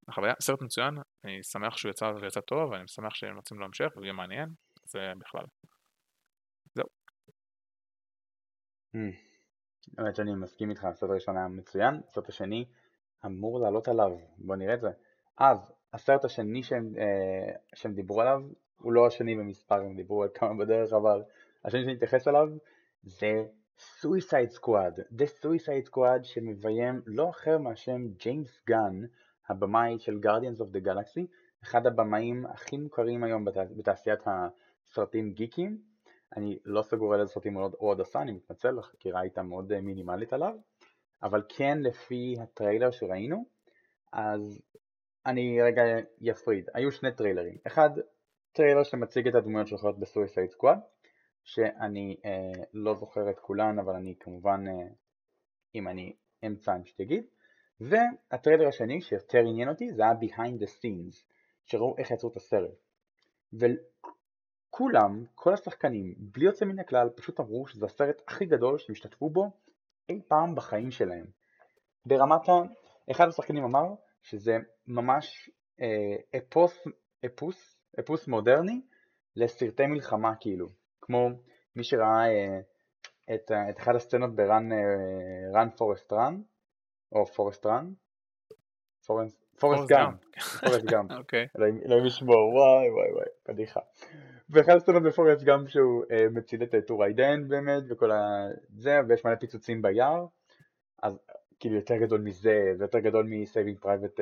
החוויה, סרט מצוין, אני שמח שהוא יצא ויצא טוב, ואני שמח שהם רוצים לו המשך, יהיה מעניין, זה בכלל. זהו. האמת שאני מסכים איתך, הסרט הראשון היה מצוין, הסרט השני אמור לעלות עליו, בוא נראה את זה. אז, הסרט השני שהם, אה, שהם דיברו עליו, הוא לא השני במספר, הם דיברו על כמה בדרך, אבל השני שאני אתייחס עליו זה Suicide Squad, The Suicide Squad שמביים לא אחר מהשם ג'יימס גן, הבמאי של Guardians of the Galaxy, אחד הבמאים הכי מוכרים היום בת... בתעשיית הסרטים גיקים. אני לא סגור על איזה סרטים הוא עוד עשה, אני מתנצל, החקירה הייתה מאוד אה, מינימלית עליו, אבל כן לפי הטריילר שראינו, אז אני רגע יפריד, היו שני טריילרים, אחד טריילר שמציג את הדמויות שלך ב Suicide Squad, שאני אה, לא זוכר את כולן אבל אני כמובן אה, אם אני אמצא אני אגיד והטריילר השני שיותר עניין אותי זה היה behind the scenes שראו איך יצרו את הסרט. וכולם, כל השחקנים, בלי יוצא מן הכלל פשוט אמרו שזה הסרט הכי גדול שהם השתתפו בו אי פעם בחיים שלהם. ברמת ה... אחד השחקנים אמר שזה ממש אה, אפוס, אפוס, אפוס מודרני לסרטי מלחמה כאילו כמו מי שראה אה, את, אה, את אחת הסצנות ברן רן פורסט רן או Forrest Run? Forrest Gump, Forrest Gump, <laughs> אלוהים ישמור, וואי וואי וואי, פדיחה. ואחד הסצנות ב Forrest Gump שהוא אה, מציל את Lieutenant Dan באמת וכל זה, ויש מלא פיצוצים ביער, אז כאילו יותר גדול מזה, ויותר גדול מ Saving Private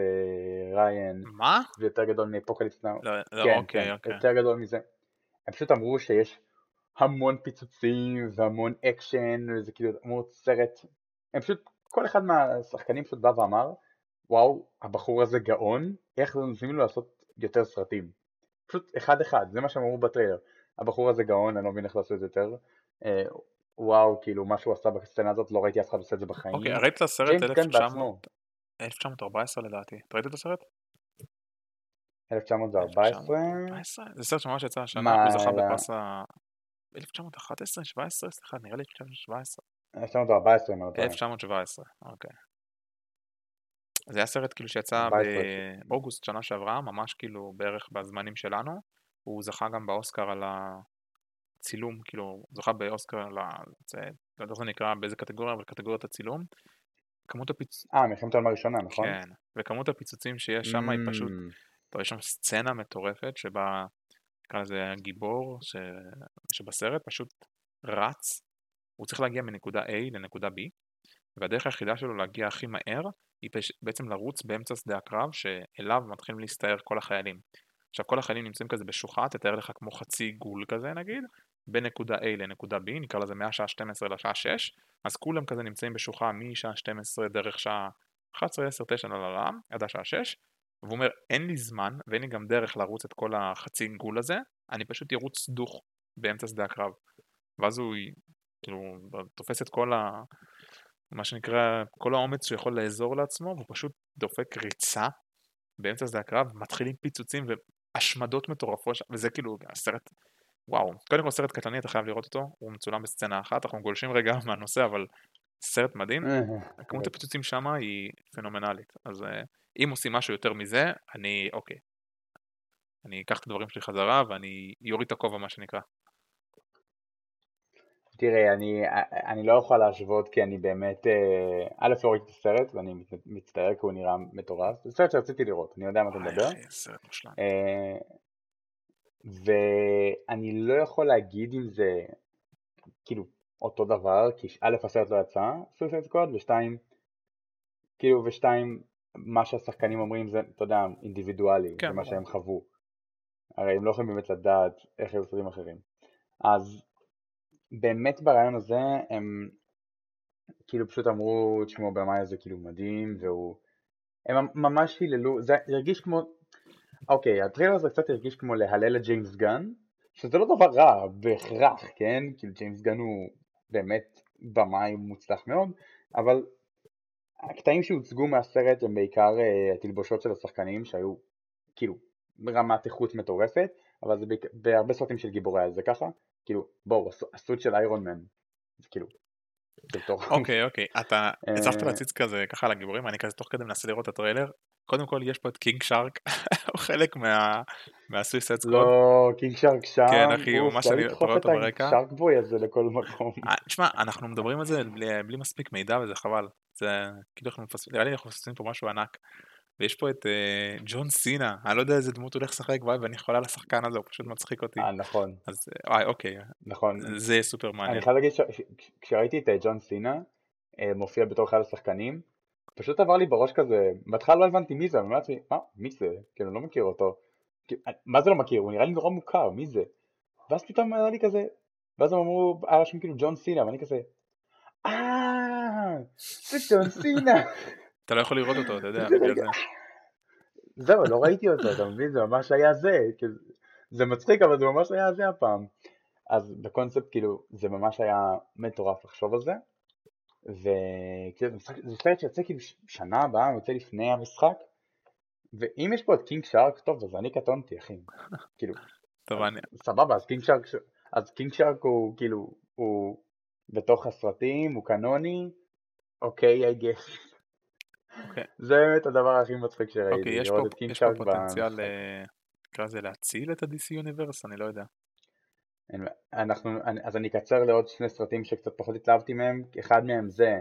Ryan, מה? ויותר גדול מ Apocalypse Now, לא, לא, כן, אוקיי, כן, אוקיי. יותר גדול מזה. הם פשוט אמרו שיש המון פיצוצים והמון אקשן, וזה כאילו אמור סרט, הם פשוט, כל אחד מהשחקנים פשוט בא ואמר, וואו, הבחור הזה גאון, איך זה נותנים לו לעשות יותר סרטים. פשוט אחד אחד, זה מה שהם אמרו בטריילר. הבחור הזה גאון, אני לא מבין איך לעשות את זה יותר. אה, וואו, כאילו, מה שהוא עשה בסצנה הזאת, לא ראיתי אף אחד עושה את זה בחיים. אוקיי, ראית את הסרט ג'יימס גן 1900 בעצמו. 1914 לדעתי. אתה ראית את הסרט? 1914? 1914? זה סרט שממש יצא השנה, הוא זכה בפרס ה... 1911? 17? סליחה, נראה לי 1917. 1914 אם אני לא טועה. 1917, אוקיי. זה היה סרט כאילו שיצא 14. באוגוסט שנה שעברה, ממש כאילו בערך בזמנים שלנו. הוא זכה גם באוסקר על הצילום, כאילו, הוא זכה באוסקר על ה... לא יודע איך זה נקרא, באיזה קטגוריה, אבל קטגוריית הצילום. כמות הפיצ... אה, מלחמת העולם הראשונה, נכון? כן, וכמות הפיצוצים שיש שם היא פשוט... Mm, יש שם סצנה מטורפת שבה, נקרא לזה הגיבור ש... שבסרט פשוט רץ, הוא צריך להגיע מנקודה A לנקודה B, והדרך היחידה שלו להגיע הכי מהר היא פש... בעצם לרוץ באמצע שדה הקרב שאליו מתחילים להסתער כל החיילים. עכשיו כל החיילים נמצאים כזה בשוחה, תתאר לך כמו חצי עיגול כזה נגיד, בין נקודה A לנקודה B, נקרא לזה מהשעה 12 לשעה 6, אז כולם כזה נמצאים בשוחה משעה 12 דרך שעה 11, 10, 9, לא, לא, לא, עד השעה 6, והוא אומר אין לי זמן ואין לי גם דרך לרוץ את כל החצי עיגול הזה, אני פשוט ארוץ דוך באמצע שדה הקרב. ואז הוא כאילו תופס את כל ה... מה שנקרא, כל האומץ שהוא יכול לאזור לעצמו, והוא פשוט דופק ריצה באמצע שדה הקרב, מתחילים פיצוצים והשמדות מטורפות, וזה כאילו הסרט, וואו, קודם כל סרט קטלני, אתה חייב לראות אותו, הוא מצולם בסצנה אחת, אנחנו גולשים רגע מהנושא, אבל סרט מדהים, אה, כמות הפיצוצים שם היא פנומנלית, אז אה, אם עושים משהו יותר מזה, אני, אוקיי, אני אקח את הדברים שלי חזרה ואני יוריד את הכובע מה שנקרא. תראה, אני, אני לא יכול להשוות כי אני באמת, אה, א' לא ראיתי את הסרט ואני מצטער כי הוא נראה מטורף, זה סרט שרציתי לראות, אני יודע מה אתה וואי, מדבר. אה, ואני לא יכול להגיד אם זה כאילו אותו דבר, כי א' הסרט לא יצא, Suicide Squad, ושתיים, כאילו ושתיים, מה שהשחקנים אומרים זה, אתה יודע, אינדיבידואלי, כן, זה מה. שהם חוו, הרי הם לא יכולים באמת לדעת איך היו סרטים אחרים, אז באמת ברעיון הזה הם כאילו פשוט אמרו, תשמעו הבמאי הזה כאילו מדהים, והוא, הם ממש היללו, זה הרגיש כמו, אוקיי, הטריילר הזה קצת הרגיש כמו להלל את ג'יימס גן, שזה לא דבר רע בהכרח, כן? כאילו ג'יימס גן הוא באמת במאי מוצלח מאוד, אבל הקטעים שהוצגו מהסרט הם בעיקר אה, התלבושות של השחקנים שהיו כאילו ברמת איכות מטורפת, אבל זה בעיק- בהרבה סרטים של גיבורי על זה ככה, כאילו בואו, הסו- ה suit של Iron Man, זה כאילו. אוקיי, אוקיי, אתה אה, הצלחת להציץ כזה ככה על הגיבורים, אני כזה תוך כדי מנסה לראות את הטריילר, קודם כל יש פה את King Shark, <laughs> הוא חלק מה Suicide Squad. לא, King Shark שם, כן אחי, ממש אני רואה אותו ברקע. את ה Shark Boy הזה לכל מקום. תשמע, אנחנו מדברים על זה בלי מספיק מידע וזה חבל. זה כאילו אנחנו מפספסים, נראה לי אנחנו מפספסים פה משהו ענק. ויש פה את אה, ג'ון סינה, אני לא יודע איזה דמות הולך לשחק וואי ואני חולה על השחקן הזה, הוא פשוט מצחיק אותי. אה נכון. אז וואי אוקיי. נכון. זה סופר מעניין. אני חייב להגיד שכשראיתי את ג'ון סינה מופיע בתור אחד השחקנים, פשוט עבר לי בראש כזה, בהתחלה לא הבנתי מי זה, אני אמרתי, מה, מי זה? כאילו, אני לא מכיר אותו. מה זה לא מכיר? הוא נראה לי נורא מוכר, מי זה? ואז פתאום היה לי כזה, ואז הם אמרו, היה רשום כאילו ג'ון סינה, ואני כזה, אה, זה ג'ון סינה. <laughs> אתה לא יכול לראות אותו, אתה יודע, בגלל זה. זהו, לא ראיתי אותו, אתה מבין? זה ממש היה זה, זה מצחיק, אבל זה ממש היה זה הפעם. אז בקונספט, כאילו, זה ממש היה מטורף לחשוב על זה. וכאילו זה סרט שיוצא כאילו שנה הבאה, יוצא לפני המשחק ואם יש פה את King Shark, טוב אז אני קטונתי אחי, <laughs> כאילו, טוב, אני... סבבה אז King Shark, אז King Shark הוא כאילו, הוא בתוך הסרטים, הוא קנוני, אוקיי, I guess. אוקיי. <laughs> זה באמת הדבר הכי מצחיק שראיתי, אוקיי, יש פה, יש פה פוטנציאל, אה, נקרא לזה להציל את ה-DC Universe, אני לא יודע. אנחנו, אז אני אקצר לעוד שני סרטים שקצת פחות התלהבתי מהם, אחד מהם זה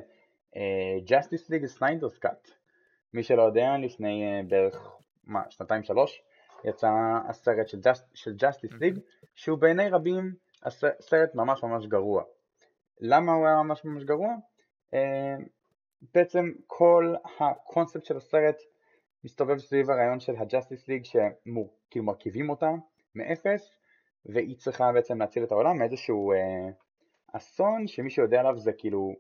uh, Justice League Snyder's Cut, מי שלא יודע, לפני uh, בערך, מה, שנתיים שלוש, יצא הסרט של, Just, של Justice League, שהוא בעיני רבים סרט ממש ממש גרוע. למה הוא היה ממש ממש גרוע? Uh, בעצם כל הקונספט של הסרט מסתובב סביב הרעיון של ה-Justice League שכאילו מרכיבים אותה מאפס והיא צריכה בעצם להציל את העולם מאיזשהו אה, אסון שמי שיודע עליו זה כאילו,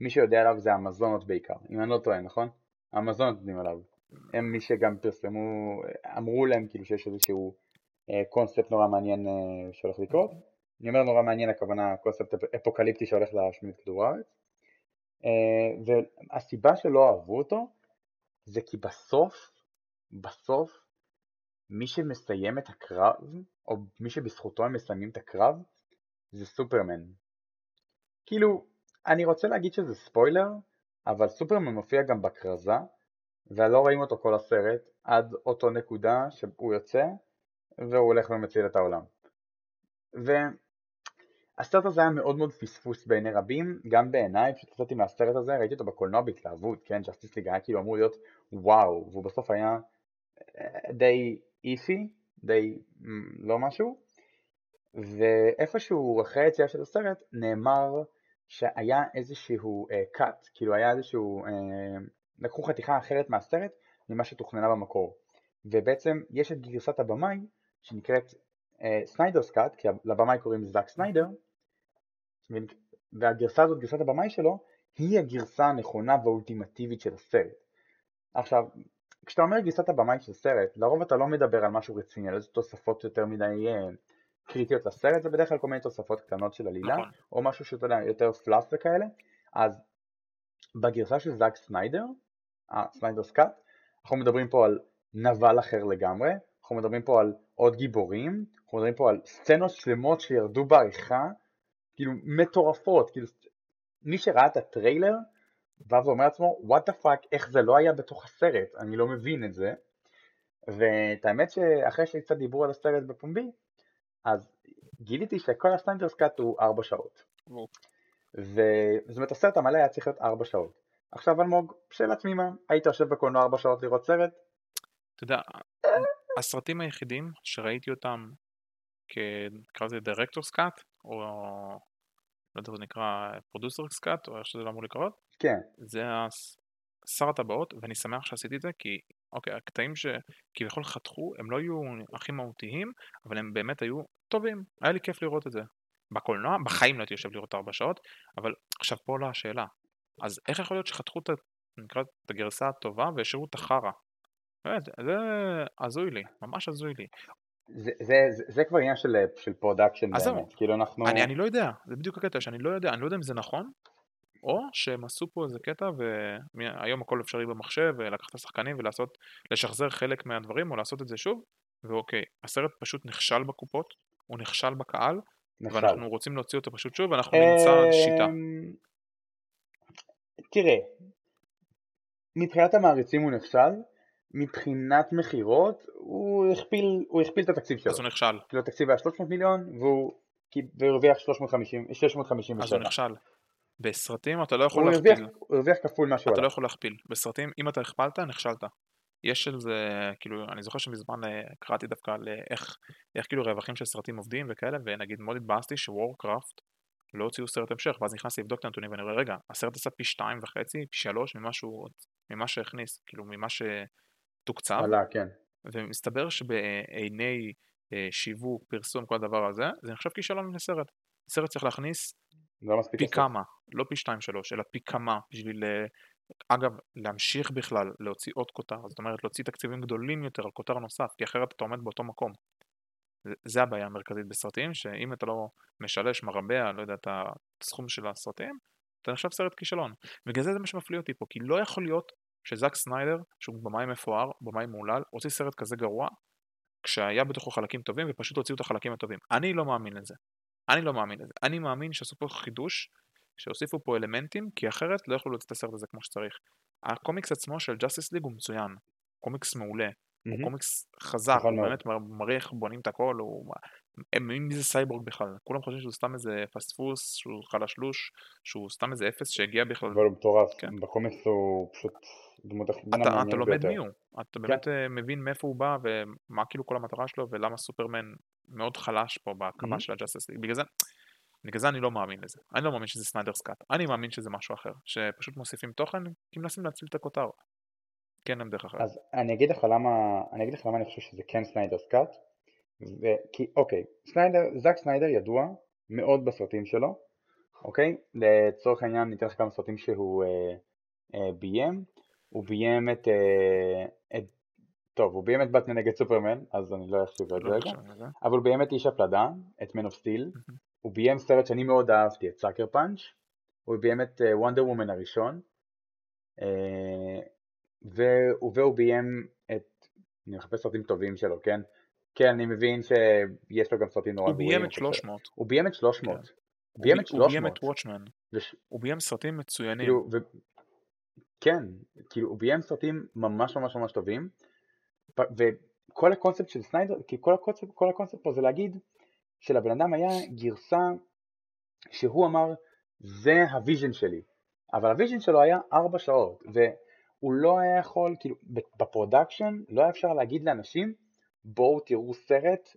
מי שיודע עליו זה המזונות בעיקר, אם אני לא טועה, נכון? המזונות יודעים עליו. הם מי שגם פרסמו, אמרו להם כאילו שיש איזשהו אה, קונספט נורא מעניין אה, שהולך לקרות. אני אומר נורא מעניין, הכוונה קונספט אפוקליפטי שהולך להשמיד כדור הארץ. אה, והסיבה שלא אהבו אותו זה כי בסוף, בסוף, מי שמסיים את הקרב או מי שבזכותו הם מסיימים את הקרב, זה סופרמן. כאילו, אני רוצה להגיד שזה ספוילר, אבל סופרמן מופיע גם בכרזה, ולא רואים אותו כל הסרט, עד אותו נקודה שהוא יוצא, והוא הולך ומציל את העולם. והסרט הזה היה מאוד מאוד פספוס בעיני רבים, גם בעיניי, פשוט יצאתי מהסרט הזה, ראיתי אותו בקולנוע בהתלהבות, כן, Justice League היה כאילו אמור להיות וואו, והוא בסוף היה אה, די איפי, די לא משהו, ואיפשהו אחרי היציאה של הסרט נאמר שהיה איזשהו אה, cut, כאילו היה איזשהו, אה, לקחו חתיכה אחרת מהסרט ממה שתוכננה במקור, ובעצם יש את גרסת הבמאי שנקראת סניידרס uh, קאט, כי לבמאי קוראים זאק סניידר, והגרסה הזאת, גרסת הבמאי שלו, היא הגרסה הנכונה והאולטימטיבית של הסרט. עכשיו, כשאתה אומר גרסת הבמאי של סרט, לרוב אתה לא מדבר על משהו רציני, על איזה תוספות יותר מדי אה, קריטיות לסרט, זה בדרך כלל כל מיני תוספות קטנות של עלילה, נכון. או משהו שאתה יודע, יותר fluff וכאלה, אז בגרסה של זאק סניידר, אה, Snyder's Cut, אנחנו מדברים פה על נבל אחר לגמרי, אנחנו מדברים פה על עוד גיבורים, אנחנו מדברים פה על סצנות שלמות שירדו בעריכה, כאילו מטורפות, כאילו מי שראה את הטריילר בא ואומר לעצמו, what the fuck, איך זה לא היה בתוך הסרט, אני לא מבין את זה. ואת האמת שאחרי שקצת דיברו על הסרט בפומבי, אז גיליתי שכל ה Snyder's Cut הוא 4 שעות. וזאת אומרת הסרט המלא היה צריך להיות 4 שעות. עכשיו אלמוג, שאלה תמימה, היית יושב בקולנוע 4 שעות לראות סרט? אתה יודע, הסרטים היחידים שראיתי אותם כנקרא לזה director's cut, או לא יודע, זה נקרא producer's cut, או איך שזה לא אמור לקרות, כן. זה שר הטבעות, ואני שמח שעשיתי את זה, כי אוקיי, הקטעים שכביכול חתכו, הם לא היו הכי מהותיים, אבל הם באמת היו טובים, היה לי כיף לראות את זה. בקולנוע, בחיים לא הייתי יושב לראות ארבע שעות, אבל עכשיו פה עולה השאלה, אז איך יכול להיות שחתכו את, נקרא, את הגרסה הטובה והשאירו את החרא? באמת, זה הזוי לי, ממש הזוי לי. זה, זה, זה, זה כבר עניין של, של production באמת, כאילו אנחנו... אני, אני לא יודע, זה בדיוק הקטע שאני לא יודע, אני לא יודע אם זה נכון, או שהם עשו פה איזה קטע והיום הכל אפשרי במחשב ולקחת את השחקנים ולעשות, לשחזר חלק מהדברים או לעשות את זה שוב ואוקיי, הסרט פשוט נכשל בקופות, הוא נכשל בקהל נכשל. ואנחנו רוצים להוציא אותו פשוט שוב ואנחנו נמצא שיטה. תראה, מבחינת המעריצים הוא נכשל, מבחינת מכירות, הוא הכפיל, הוא הכפיל את התקציב שלו. אז הוא נכשל. כאילו התקציב היה 300 מיליון, והוא הרוויח 350, 657. אז הוא נכשל. בסרטים אתה לא יכול הוא להכפיל. הרוויח, הוא הרוויח כפול מה שהוא אתה לא. יכול להכפיל. בסרטים, אם אתה הכפלת, נכשלת. יש על זה, כאילו, אני זוכר שמזמן אה, קראתי דווקא על אה, איך, איך כאילו רווחים של סרטים עובדים וכאלה, ונגיד מאוד התבאסתי שוורקראפט לא הוציאו סרט המשך, ואז נכנסתי לבדוק את הנתונים ואני רואה, רגע, הסרט עשה פי שתיים וחצי, פי שלוש ממה שהוא, ממה שהכניס, כאילו, ממה שתוקצב, עלה, כן. ומסתבר שבעיני אה, שיווק, פרסום, כל הדבר הזה, זה נחשב כישלון לסרט. סרט צריך להכניס פי כסף. כמה, לא פי שתיים שלוש, אלא פי כמה, בשביל, אה, אגב, להמשיך בכלל להוציא עוד כותר, זאת אומרת להוציא תקציבים גדולים יותר על כותר נוסף, כי אחרת אתה עומד באותו מקום. זה הבעיה המרכזית בסרטים, שאם אתה לא משלש, מרבע, לא יודע, את הסכום של הסרטים, אתה נחשב סרט כישלון. בגלל זה זה מה שמפליא אותי פה, כי לא יכול להיות שזאק סניידר, שהוא במאי מפואר, במאי מהולל, הוציא סרט כזה גרוע, כשהיה בתוכו חלקים טובים, ופשוט הוציאו את החלקים הטובים. אני לא מאמין לזה. אני לא מאמין לזה. אני מאמין שעשו פה חידוש, שהוסיפו פה אלמנטים, כי אחרת לא יכלו להוציא את הסרט הזה כמו שצריך. הקומיקס עצמו של ג'אסטיס ליג הוא מצוין. קומיקס מעולה. הוא מהמם. קומיקס חזק, נכון הוא מאוד. באמת מר- מראה איך בונים את הכל, הוא... הם מי זה סייבורג בכלל? כולם חושבים שהוא סתם איזה פספוס, שהוא חלשלוש, שהוא סתם איזה אפס שהגיע בכלל. אבל הוא מטורף. כן. בקומיקס הוא פשוט דמות הכי אתה, אתה המעניינת לומד ביותר. מי הוא, אתה באמת אה, מבין מאיפה הוא בא ומה כאילו כל המטרה שלו ולמה סופרמן מאוד חלש פה בהקמה Mhm. של הג'אסטיס ליג. בגלל זה, בגלל זה אני לא מאמין לזה. אני לא מאמין שזה Snyder's Cut. אני מאמין שזה משהו אחר. שפשוט מוסיפים תוכן כי מנסים להציל את הכותר. כן אין דרך אחרת. אז אני אגיד לך למה, אני אגיד לך למה אני חושב שזה כן Snyder's Cut, כי אוקיי, סניידר, זאק סניידר ידוע מאוד בסרטים שלו, אוקיי? לצורך העניין ניתן לך כמה סרטים שהוא אה, אה, ביים, הוא ביים את, אה, את, טוב, הוא ביים את באטמן נגד סופרמן, אז אני לא אחשיב את זה לא רגע, חושב על זה. אבל הוא ביים את איש הפלדה, את Man of Steel. הוא ביים סרט שאני מאוד אהבתי, את Sucker Punch, הוא ביים את וונדר וומן הראשון, אה, והוא, ביים את, אני מחפש סרטים טובים שלו, כן? כן, אני מבין שיש לו גם סרטים נורא הוא גרועים. ביים את אבל 300. הוא ביים את 300. כן. הוא ביים הוא את בי- הוא ביים 300. את וואטשמן. הוא ביים סרטים מצוינים. כאילו. כן, כאילו, הוא ביים סרטים ממש ממש ממש טובים, וכל הקונספט של סניידר, כי כל הקונספט, כל הקונספט פה זה להגיד שלבן אדם היה גרסה שהוא אמר, זה ה vision שלי, אבל ה vision שלו היה ארבע שעות, והוא לא היה יכול, כאילו, ב production לא היה אפשר להגיד לאנשים, בואו תראו סרט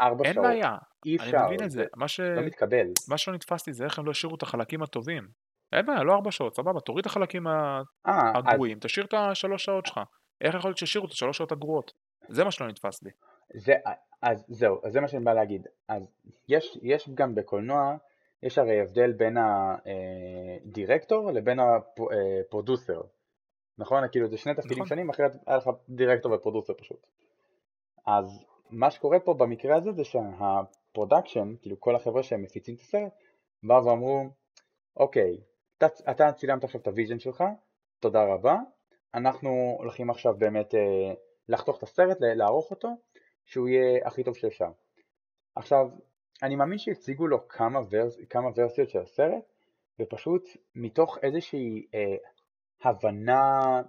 ארבע אין שעות, בעיה, אי אני אפשר, מבין את זה. מה ש- לא מתקבל. מה שלא נתפסתי זה איך הם לא השאירו את החלקים הטובים. אין בעיה, לא ארבע שעות, סבבה, תוריד את החלקים אה, הגרועים, תשאיר את השלוש שעות שלך. איך יכול להיות שהשאירו את השלוש שעות הגרועות? זה מה שלא נתפס לי. זה, אז זהו, אז זה מה שאני בא להגיד. אז יש, יש גם בקולנוע, יש הרי הבדל בין הדירקטור לבין ה producer. נכון? כאילו זה שני תפקידים נכון. שונים, אחרת היה לך director ו producer פשוט. אז מה שקורה פה במקרה הזה זה שה production, כאילו כל החבר'ה שהם מפיצים את הסרט, באו ואמרו, אוקיי, אתה, אתה צילמת עכשיו את ה vision שלך, תודה רבה, אנחנו הולכים עכשיו באמת אה, לחתוך את הסרט, לערוך אותו, שהוא יהיה הכי טוב שאפשר. עכשיו, אני מאמין שהציגו לו כמה, ורס, כמה ורסיות של הסרט, ופשוט מתוך איזושהי אה, הבנה,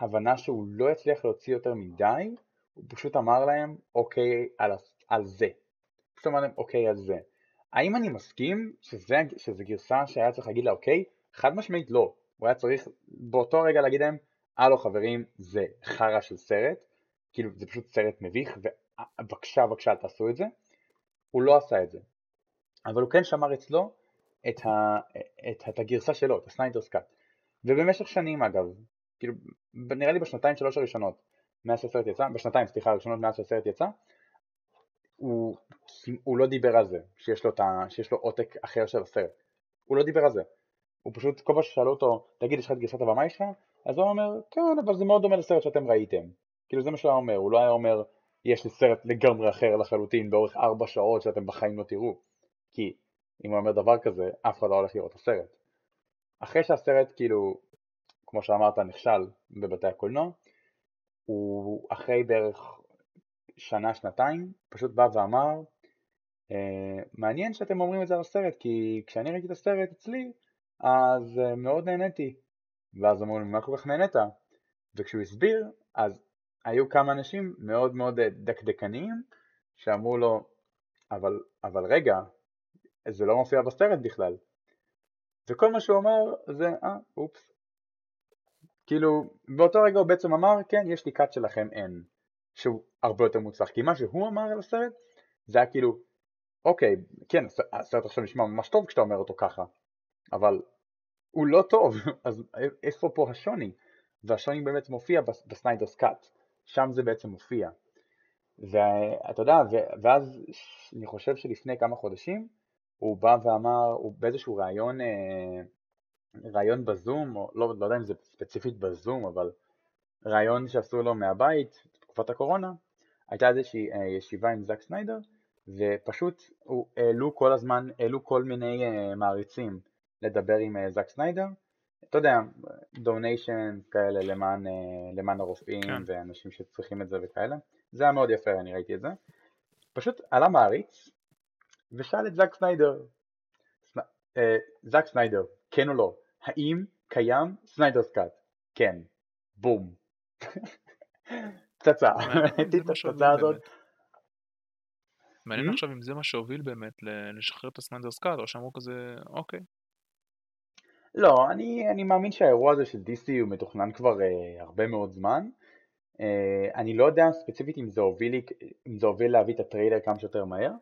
הבנה שהוא לא יצליח להוציא יותר מדי, הוא פשוט אמר להם, אוקיי, על, על זה. פשוט אמר להם, אוקיי, על זה. האם אני מסכים שזה, שזה גרסה שהיה צריך להגיד לה, אוקיי? חד משמעית לא. הוא היה צריך באותו רגע להגיד להם, הלו חברים, זה חרא של סרט, כאילו זה פשוט סרט מביך, ובבקשה בבקשה אל תעשו את זה. הוא לא עשה את זה. אבל הוא כן שמר אצלו את, ה, את, את הגרסה שלו, את הסניידרס קאט. ובמשך שנים אגב, כאילו נראה לי בשנתיים שלוש הראשונות מאז שהסרט יצא, בשנתיים סליחה הראשונות מאז שהסרט יצא, הוא, הוא לא דיבר על זה, שיש לו, ה, שיש לו עותק אחר של הסרט. הוא לא דיבר על זה. הוא פשוט, כל פעם ששאלו אותו, תגיד, יש לך את גרסת הבמאי שלך? אז הוא אומר, כן, אבל זה מאוד דומה לסרט שאתם ראיתם. כאילו זה מה שהוא היה אומר, הוא לא היה אומר, יש לי סרט לגמרי אחר לחלוטין באורך ארבע שעות שאתם בחיים לא תראו. כי אם הוא אומר דבר כזה, אף אחד לא הולך לראות את הסרט. אחרי שהסרט, כאילו, כמו שאמרת, נכשל בבתי הקולנוע, הוא אחרי בערך שנה, שנתיים, פשוט בא ואמר, אה, מעניין שאתם אומרים את זה על הסרט, כי כשאני ראיתי את הסרט אצלי, אז אה, מאוד נהניתי. ואז אמרו לי, מה כל כך נהנית? וכשהוא הסביר, אז היו כמה אנשים מאוד מאוד דקדקניים שאמרו לו, אבל, אבל רגע, זה לא מופיע בסרט בכלל. וכל מה שהוא אמר זה, אה, אופס. כאילו, באותו רגע הוא בעצם אמר, כן, יש לי קאט שלכם אין, שהוא הרבה יותר מוצלח. כי מה שהוא אמר על הסרט, זה היה כאילו, אוקיי, כן, הסרט עכשיו נשמע ממש טוב כשאתה אומר אותו ככה, אבל הוא לא טוב, <laughs> אז איפה פה השוני? והשוני באמת מופיע בסניידרס קאט, שם זה בעצם מופיע. ואתה יודע, ואז אני חושב שלפני כמה חודשים הוא בא ואמר, הוא באיזשהו ראיון, אה, ראיון בזום, או לא, לא יודע אם זה ספציפית בזום, אבל ראיון שעשו לו מהבית בתקופת הקורונה, הייתה איזושהי אה, ישיבה עם זאק סניידר, ופשוט העלו כל הזמן, העלו כל מיני אה, מעריצים לדבר עם זאק סניידר, אתה יודע, donation כאלה למען, למען הרופאים כן. ואנשים שצריכים את זה וכאלה, זה היה מאוד יפה, אני ראיתי את זה. פשוט עלה מעריץ ושאל את זאק סניידר, אה, זאק סניידר, כן או לא, האם קיים Snyder's Cut? כן, בום. <laughs> פצצה, ראיתי את הפצצה הזאת. מעניין hmm? עכשיו אם זה מה שהוביל באמת לשחרר את ה Snyder's Cut, או שאמרו כזה, אוקיי. לא, אני, אני מאמין שהאירוע הזה של DC הוא מתוכנן כבר uh, הרבה מאוד זמן. Uh, אני לא יודע ספציפית אם זה הוביל, אם זה הוביל להביא את הטריילר כמה שיותר מהר,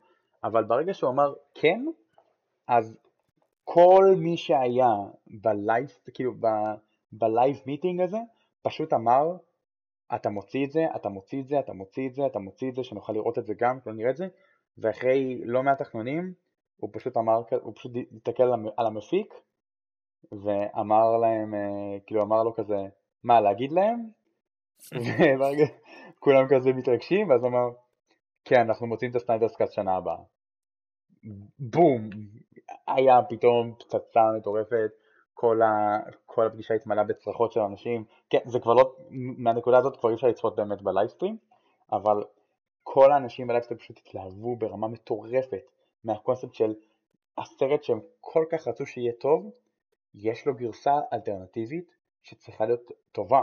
אבל ברגע שהוא אמר כן, אז כל מי שהיה ב live, כאילו ב live meeting הזה, פשוט אמר, אתה מוציא את זה, אתה מוציא את זה, אתה מוציא את זה, אתה מוציא את זה, שנוכל לראות את זה גם, לא נראה את זה, ואחרי לא מעט תחנונים, הוא פשוט אמר, הוא פשוט הסתכל על המפיק, ואמר להם, אה, כאילו אמר לו כזה, מה להגיד להם? <laughs> וכולם כזה מתרגשים, ואז אמר, כן, אנחנו מוציאים את ה Snyder's Cut שנה הבאה. בום, היה פתאום פצצה מטורפת, כל, ה, כל הפגישה התמלאה בצרחות של אנשים, כן, זה כבר לא, מהנקודה הזאת כבר אי אפשר לצפות באמת ב livestream, אבל כל האנשים ב livestream פשוט התלהבו ברמה מטורפת מהקונספט של הסרט שהם כל כך רצו שיהיה טוב, יש לו גרסה אלטרנטיבית שצריכה להיות טובה.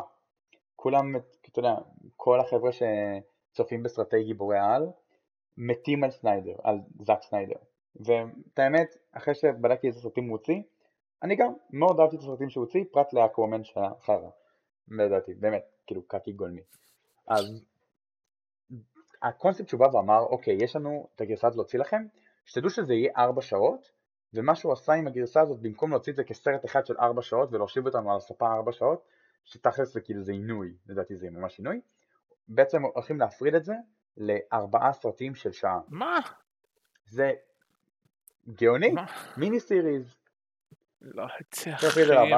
כולם, אתה יודע, כל החבר'ה שצופים בסרטי גיבורי העל, מתים על סניידר, על זאק סניידר. ואת האמת, אחרי שבדקתי איזה סרטים הוא הוציא, אני גם מאוד אהבתי את הסרטים שהוא הוציא, פרט לאקוומן שהיה חרא, לדעתי, באמת, כאילו קקי גולמי. אז הקונספט שהוא בא ואמר, אוקיי, יש לנו את הגרסה הזאת להוציא לכם, שתדעו שזה יהיה 4 שעות, ומה שהוא עשה עם הגרסה הזאת, במקום להוציא את זה כסרט אחד של 4 שעות ולהושיב אותנו על הספה 4 שעות, שתכלס זה כאילו זה עינוי, לדעתי זה ממש עינוי, בעצם הולכים להפריד את זה לארבעה סרטים של שעה. מה? זה גאוני, מיני סיריז. לא, אחי,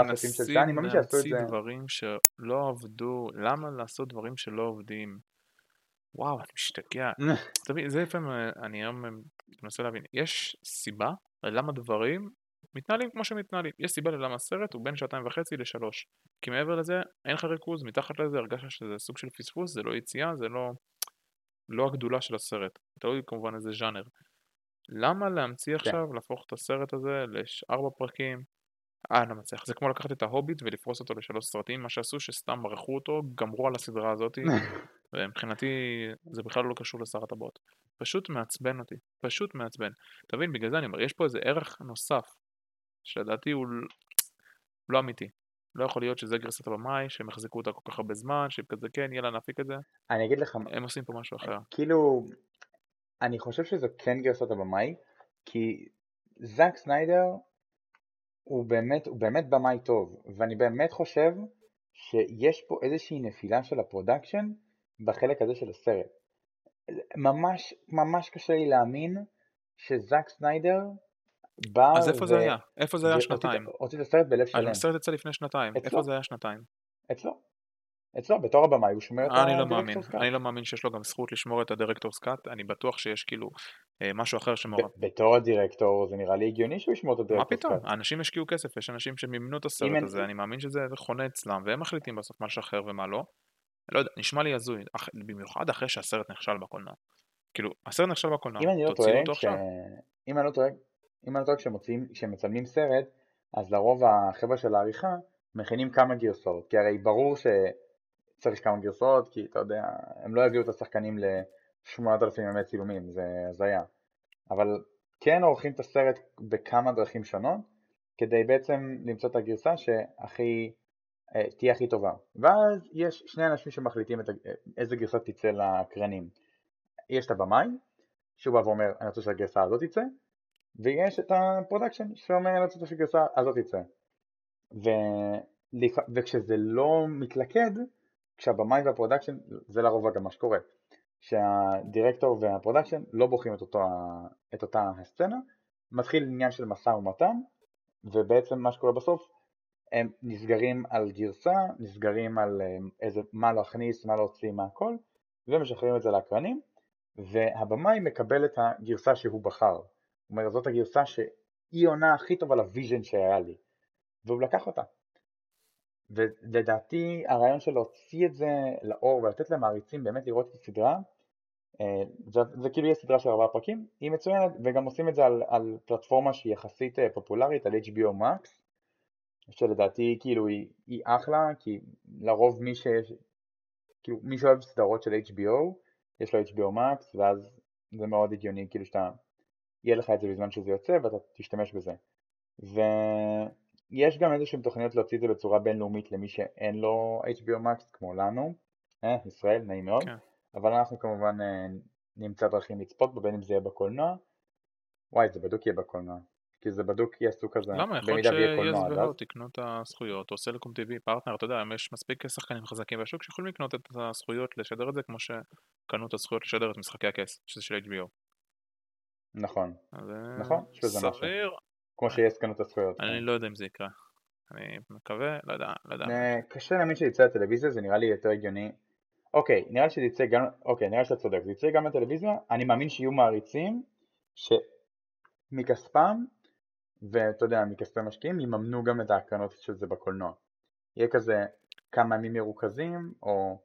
מנסים להמציא דברים שלא עבדו, למה לעשות דברים שלא עובדים? וואו, אני משתגע. <laughs> תבין, זה לפעמים, אני היום מנסה להבין, יש סיבה למה דברים מתנהלים כמו שמתנהלים. יש סיבה ללמה הסרט הוא בין שעתיים וחצי לשלוש. כי מעבר לזה, אין לך ריכוז, מתחת לזה הרגשה שזה סוג של פספוס, זה לא יציאה, זה לא... לא הגדולה של הסרט, תלוי כמובן איזה ז'אנר. למה להמציא כן. עכשיו, להפוך את הסרט הזה לארבע פרקים? אה, אני לא מצליח. זה כמו לקחת את ההוביט ולפרוס אותו לשלוש סרטים, מה שעשו שסתם מרחו אותו, גמרו על הסדרה הזאת, <laughs> ומבחינתי זה בכלל לא קשור לשר הטבעות. פשוט מעצבן אותי, פשוט מעצבן. תבין, בגלל זה אני אומר, יש פה איזה ערך נוסף, שלדעתי הוא לא אמיתי. לא יכול להיות שזה גרסת הבמאי, שהם יחזקו אותה כל כך הרבה זמן, שהם כזה כן, יאללה נפיק את זה. אני אגיד לך... הם עושים פה משהו אחר. כאילו, אני חושב שזה כן גרסת הבמאי, כי זאק סניידר הוא באמת, הוא באמת במאי טוב, ואני באמת חושב שיש פה איזושהי נפילה של ה production בחלק הזה של הסרט. ממש, ממש קשה לי להאמין שזאק סניידר בא אז איפה ו... זה היה? איפה זה היה שנתיים? הוציא את הסרט בלב שלם. הסרט יצא לפני שנתיים, איפה זה היה שנתיים? אצלו. אצלו, בתור הבמאי הוא שומר את. אני לא מאמין, אני לא מאמין שיש לו גם זכות לשמור את ה director's cut, אני בטוח שיש כאילו אה, משהו אחר שמור... בתור הדירקטור זה נראה לי הגיוני שהוא ישמור את ה director's cut. מה פתאום? האנשים השקיעו כסף, יש אנשים שמימנו את הסרט הזה, אני מאמין שזה חונה אצלם, והם מחליטים בסוף מה לשחרר ומה לא. לא יודע, נשמע לי הזוי, במיוחד אחרי שהסרט נכשל בקולנוע. כאילו, הסרט נכשל בקולנוע, לא תוציאו אותו עכשיו. אם אני לא טועה, אם אני לא טועה, כשמצלמים סרט, אז לרוב החבר'ה של העריכה מכינים כמה גרסאות, כי הרי ברור ש... צריך כמה גרסאות, כי אתה יודע, הם לא יביאו את השחקנים ל-8,000 ימי צילומים, זה הזיה. אבל כן עורכים את הסרט בכמה דרכים שונות, כדי בעצם למצוא את הגרסה שהכי, תהיה הכי טובה. ואז יש שני אנשים שמחליטים את, איזה גרסה תצא לאקרנים. יש את הבמאי, שהוא בא ואומר, אני רוצה שהגרסה הזאת תצא, ויש את ה production שאומר, אני רוצה שהגרסה הזאת תצא. ו... וכשזה לא מתלכד, כשהבמאי וה production, זה לרוב גם מה שקורה, שה director וה production לא בוחרים את, אותו, את אותה הסצנה, מתחיל עניין של משא ומתן, ובעצם מה שקורה בסוף, הם נסגרים על גרסה, נסגרים על אה, איזה, מה להכניס, מה להוציא, מה הכל, ומשחררים את זה לאקרנים, והבמאי מקבל את הגרסה שהוא בחר. הוא אומר, זאת הגרסה שהיא עונה הכי טוב על ה vision שהיה לי, והוא לקח אותה. ולדעתי הרעיון של להוציא את זה לאור ולתת למעריצים באמת לראות את הסדרה אה, זה, זה כאילו יהיה סדרה של ארבעה פרקים, היא מצוינת וגם עושים את זה על, על פלטפורמה שהיא יחסית אה, פופולרית, על HBO Max שלדעתי כאילו היא, היא אחלה כי לרוב מי שיש, כאילו מי שאוהב סדרות של HBO יש לו HBO Max ואז זה מאוד הגיוני כאילו שאתה, יהיה לך את זה בזמן שזה יוצא ואתה תשתמש בזה. ו... יש גם איזשהם תוכניות להוציא את זה בצורה בינלאומית למי שאין לו HBO Max כמו לנו, אה, ישראל, נעים מאוד, כן. אבל אנחנו כמובן אה, נמצא דרכים לצפות בו, בין אם זה יהיה בקולנוע, וואי זה בדוק יהיה בקולנוע, כי זה בדוק יעשו כזה, למה? יכול להיות שיס והוט יקנו את הזכויות, או סלקום TV, פרטנר, אתה יודע, יש מספיק שחקנים חזקים בשוק שיכולים לקנות את הזכויות לשדר את זה כמו שקנו את הזכויות לשדר את משחקי הכס, שזה של HBO. נכון, אז נכון, יש בזה משהו. כמו שיש כאן את הזכויות. אני לא יודע אם זה יקרה. אני מקווה, לא יודע, לא יודע. קשה להאמין שיצא לטלוויזיה, זה נראה לי יותר הגיוני. אוקיי, נראה לי שזה יצא גם, אוקיי, נראה לי שאתה צודק, זה יצא גם לטלוויזיה, אני מאמין שיהיו מעריצים שמכספם, ואתה יודע, מכספי משקיעים, יממנו גם את ההקרנות של זה בקולנוע. יהיה כזה כמה ימים מרוכזים, או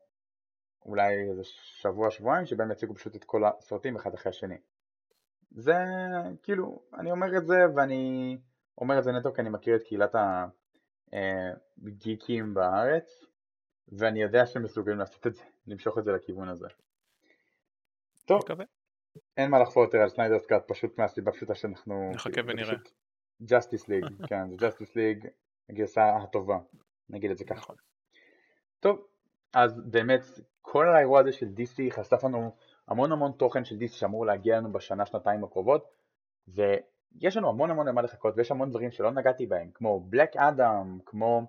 אולי איזה שבוע, שבועיים, שבהם יציגו פשוט את כל הסרטים אחד אחרי השני. זה כאילו, אני אומר את זה ואני אומר את זה נטו כי אני מכיר את קהילת הגיקים אה, בארץ ואני יודע שהם מסוגלים לעשות את זה, למשוך את זה לכיוון הזה. טוב, מקווה. אין מה לחפור יותר על Snyder Cut פשוט מהסיבה פשוטה שאנחנו... נחכה ונראה. Justice League, <laughs> כן, זה Justice League הגרסה הטובה, נגיד את זה ככה. נכון. טוב, אז באמת כל האירוע הזה של DC חשף לנו המון המון תוכן של DC שאמור להגיע לנו בשנה שנתיים הקרובות ויש לנו המון המון למה לחכות ויש המון דברים שלא נגעתי בהם כמו Black Adam כמו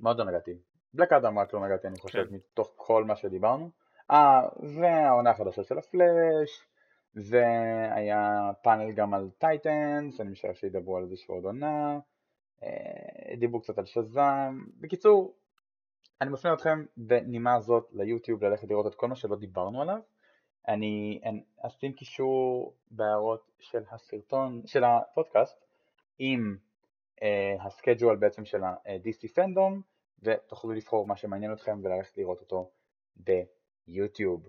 מה עוד לא נגעתי? Black Adam רק לא נגעתי אני חושב כן. מתוך כל מה שדיברנו אה והעונה החדשה של הפלאש והיה פאנל גם על Titans אני משער שידברו על זה שעוד עונה אה, דיברו קצת על שזם בקיצור אני מפנה אתכם בנימה הזאת ליוטיוב ללכת לראות את כל מה שלא דיברנו עליו. אני אשים קישור בהערות של הסרטון, של הפודקאסט עם uh, הסקייג'ואל בעצם של ה-DC פנדום ותוכלו לבחור מה שמעניין אתכם וללכת לראות אותו ביוטיוב.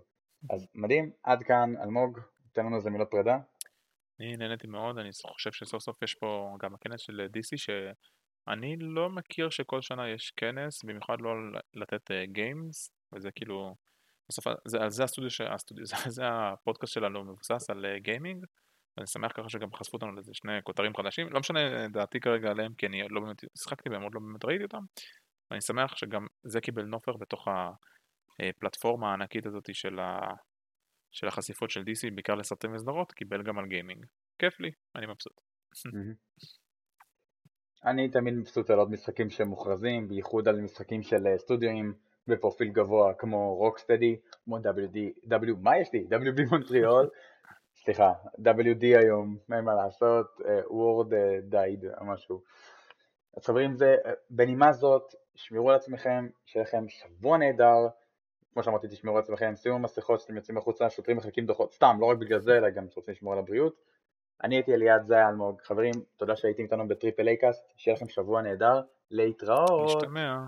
אז מדהים, עד כאן אלמוג, תן לנו איזה מילות פרידה. אני נהניתי מאוד, אני חושב שסוף סוף יש פה גם הכנס של DC ש... אני לא מכיר שכל שנה יש כנס, במיוחד לא לתת games, אה, וזה כאילו, בסוף, זה, זה הסטודיו, הסטודיו <laughs> זה, זה הפודקאסט שלנו מבוסס על גיימינג, ואני שמח ככה שגם חשפו אותנו לזה שני כותרים חדשים, לא משנה דעתי כרגע עליהם, כי אני לא באמת שחקתי בהם, עוד לא באמת ראיתי אותם, ואני שמח שגם זה קיבל נופך בתוך הפלטפורמה הענקית הזאת של, של החשיפות של DC, בעיקר לסרטים וסדרות, קיבל גם על גיימינג. כיף לי, אני מבסוט. <laughs> אני תמיד מבסוט על עוד משחקים שמוכרזים, בייחוד על משחקים של אה, סטודיואים בפרופיל גבוה כמו Rocksteady, כמו WD, W, מה יש לי? <laughs> WB מונטריאול, סליחה, WD היום, אין מה לעשות, word אה, dead או משהו. אז חברים, זה, אה, בנימה זאת, שמרו על עצמכם, שיהיה לכם שבוע נהדר, כמו שאמרתי, תשמרו עצמכם, שימו מסכות שאתם יוצאים החוצה, שוטרים מחלקים דוחות, סתם, לא רק בגלל זה, אלא גם רוצים לשמור על הבריאות. אני הייתי אליעד זי אלמוג, חברים, תודה שהייתם איתנו בטריפל איי קאסט, שיהיה לכם שבוע נהדר, להתראות. משתמע.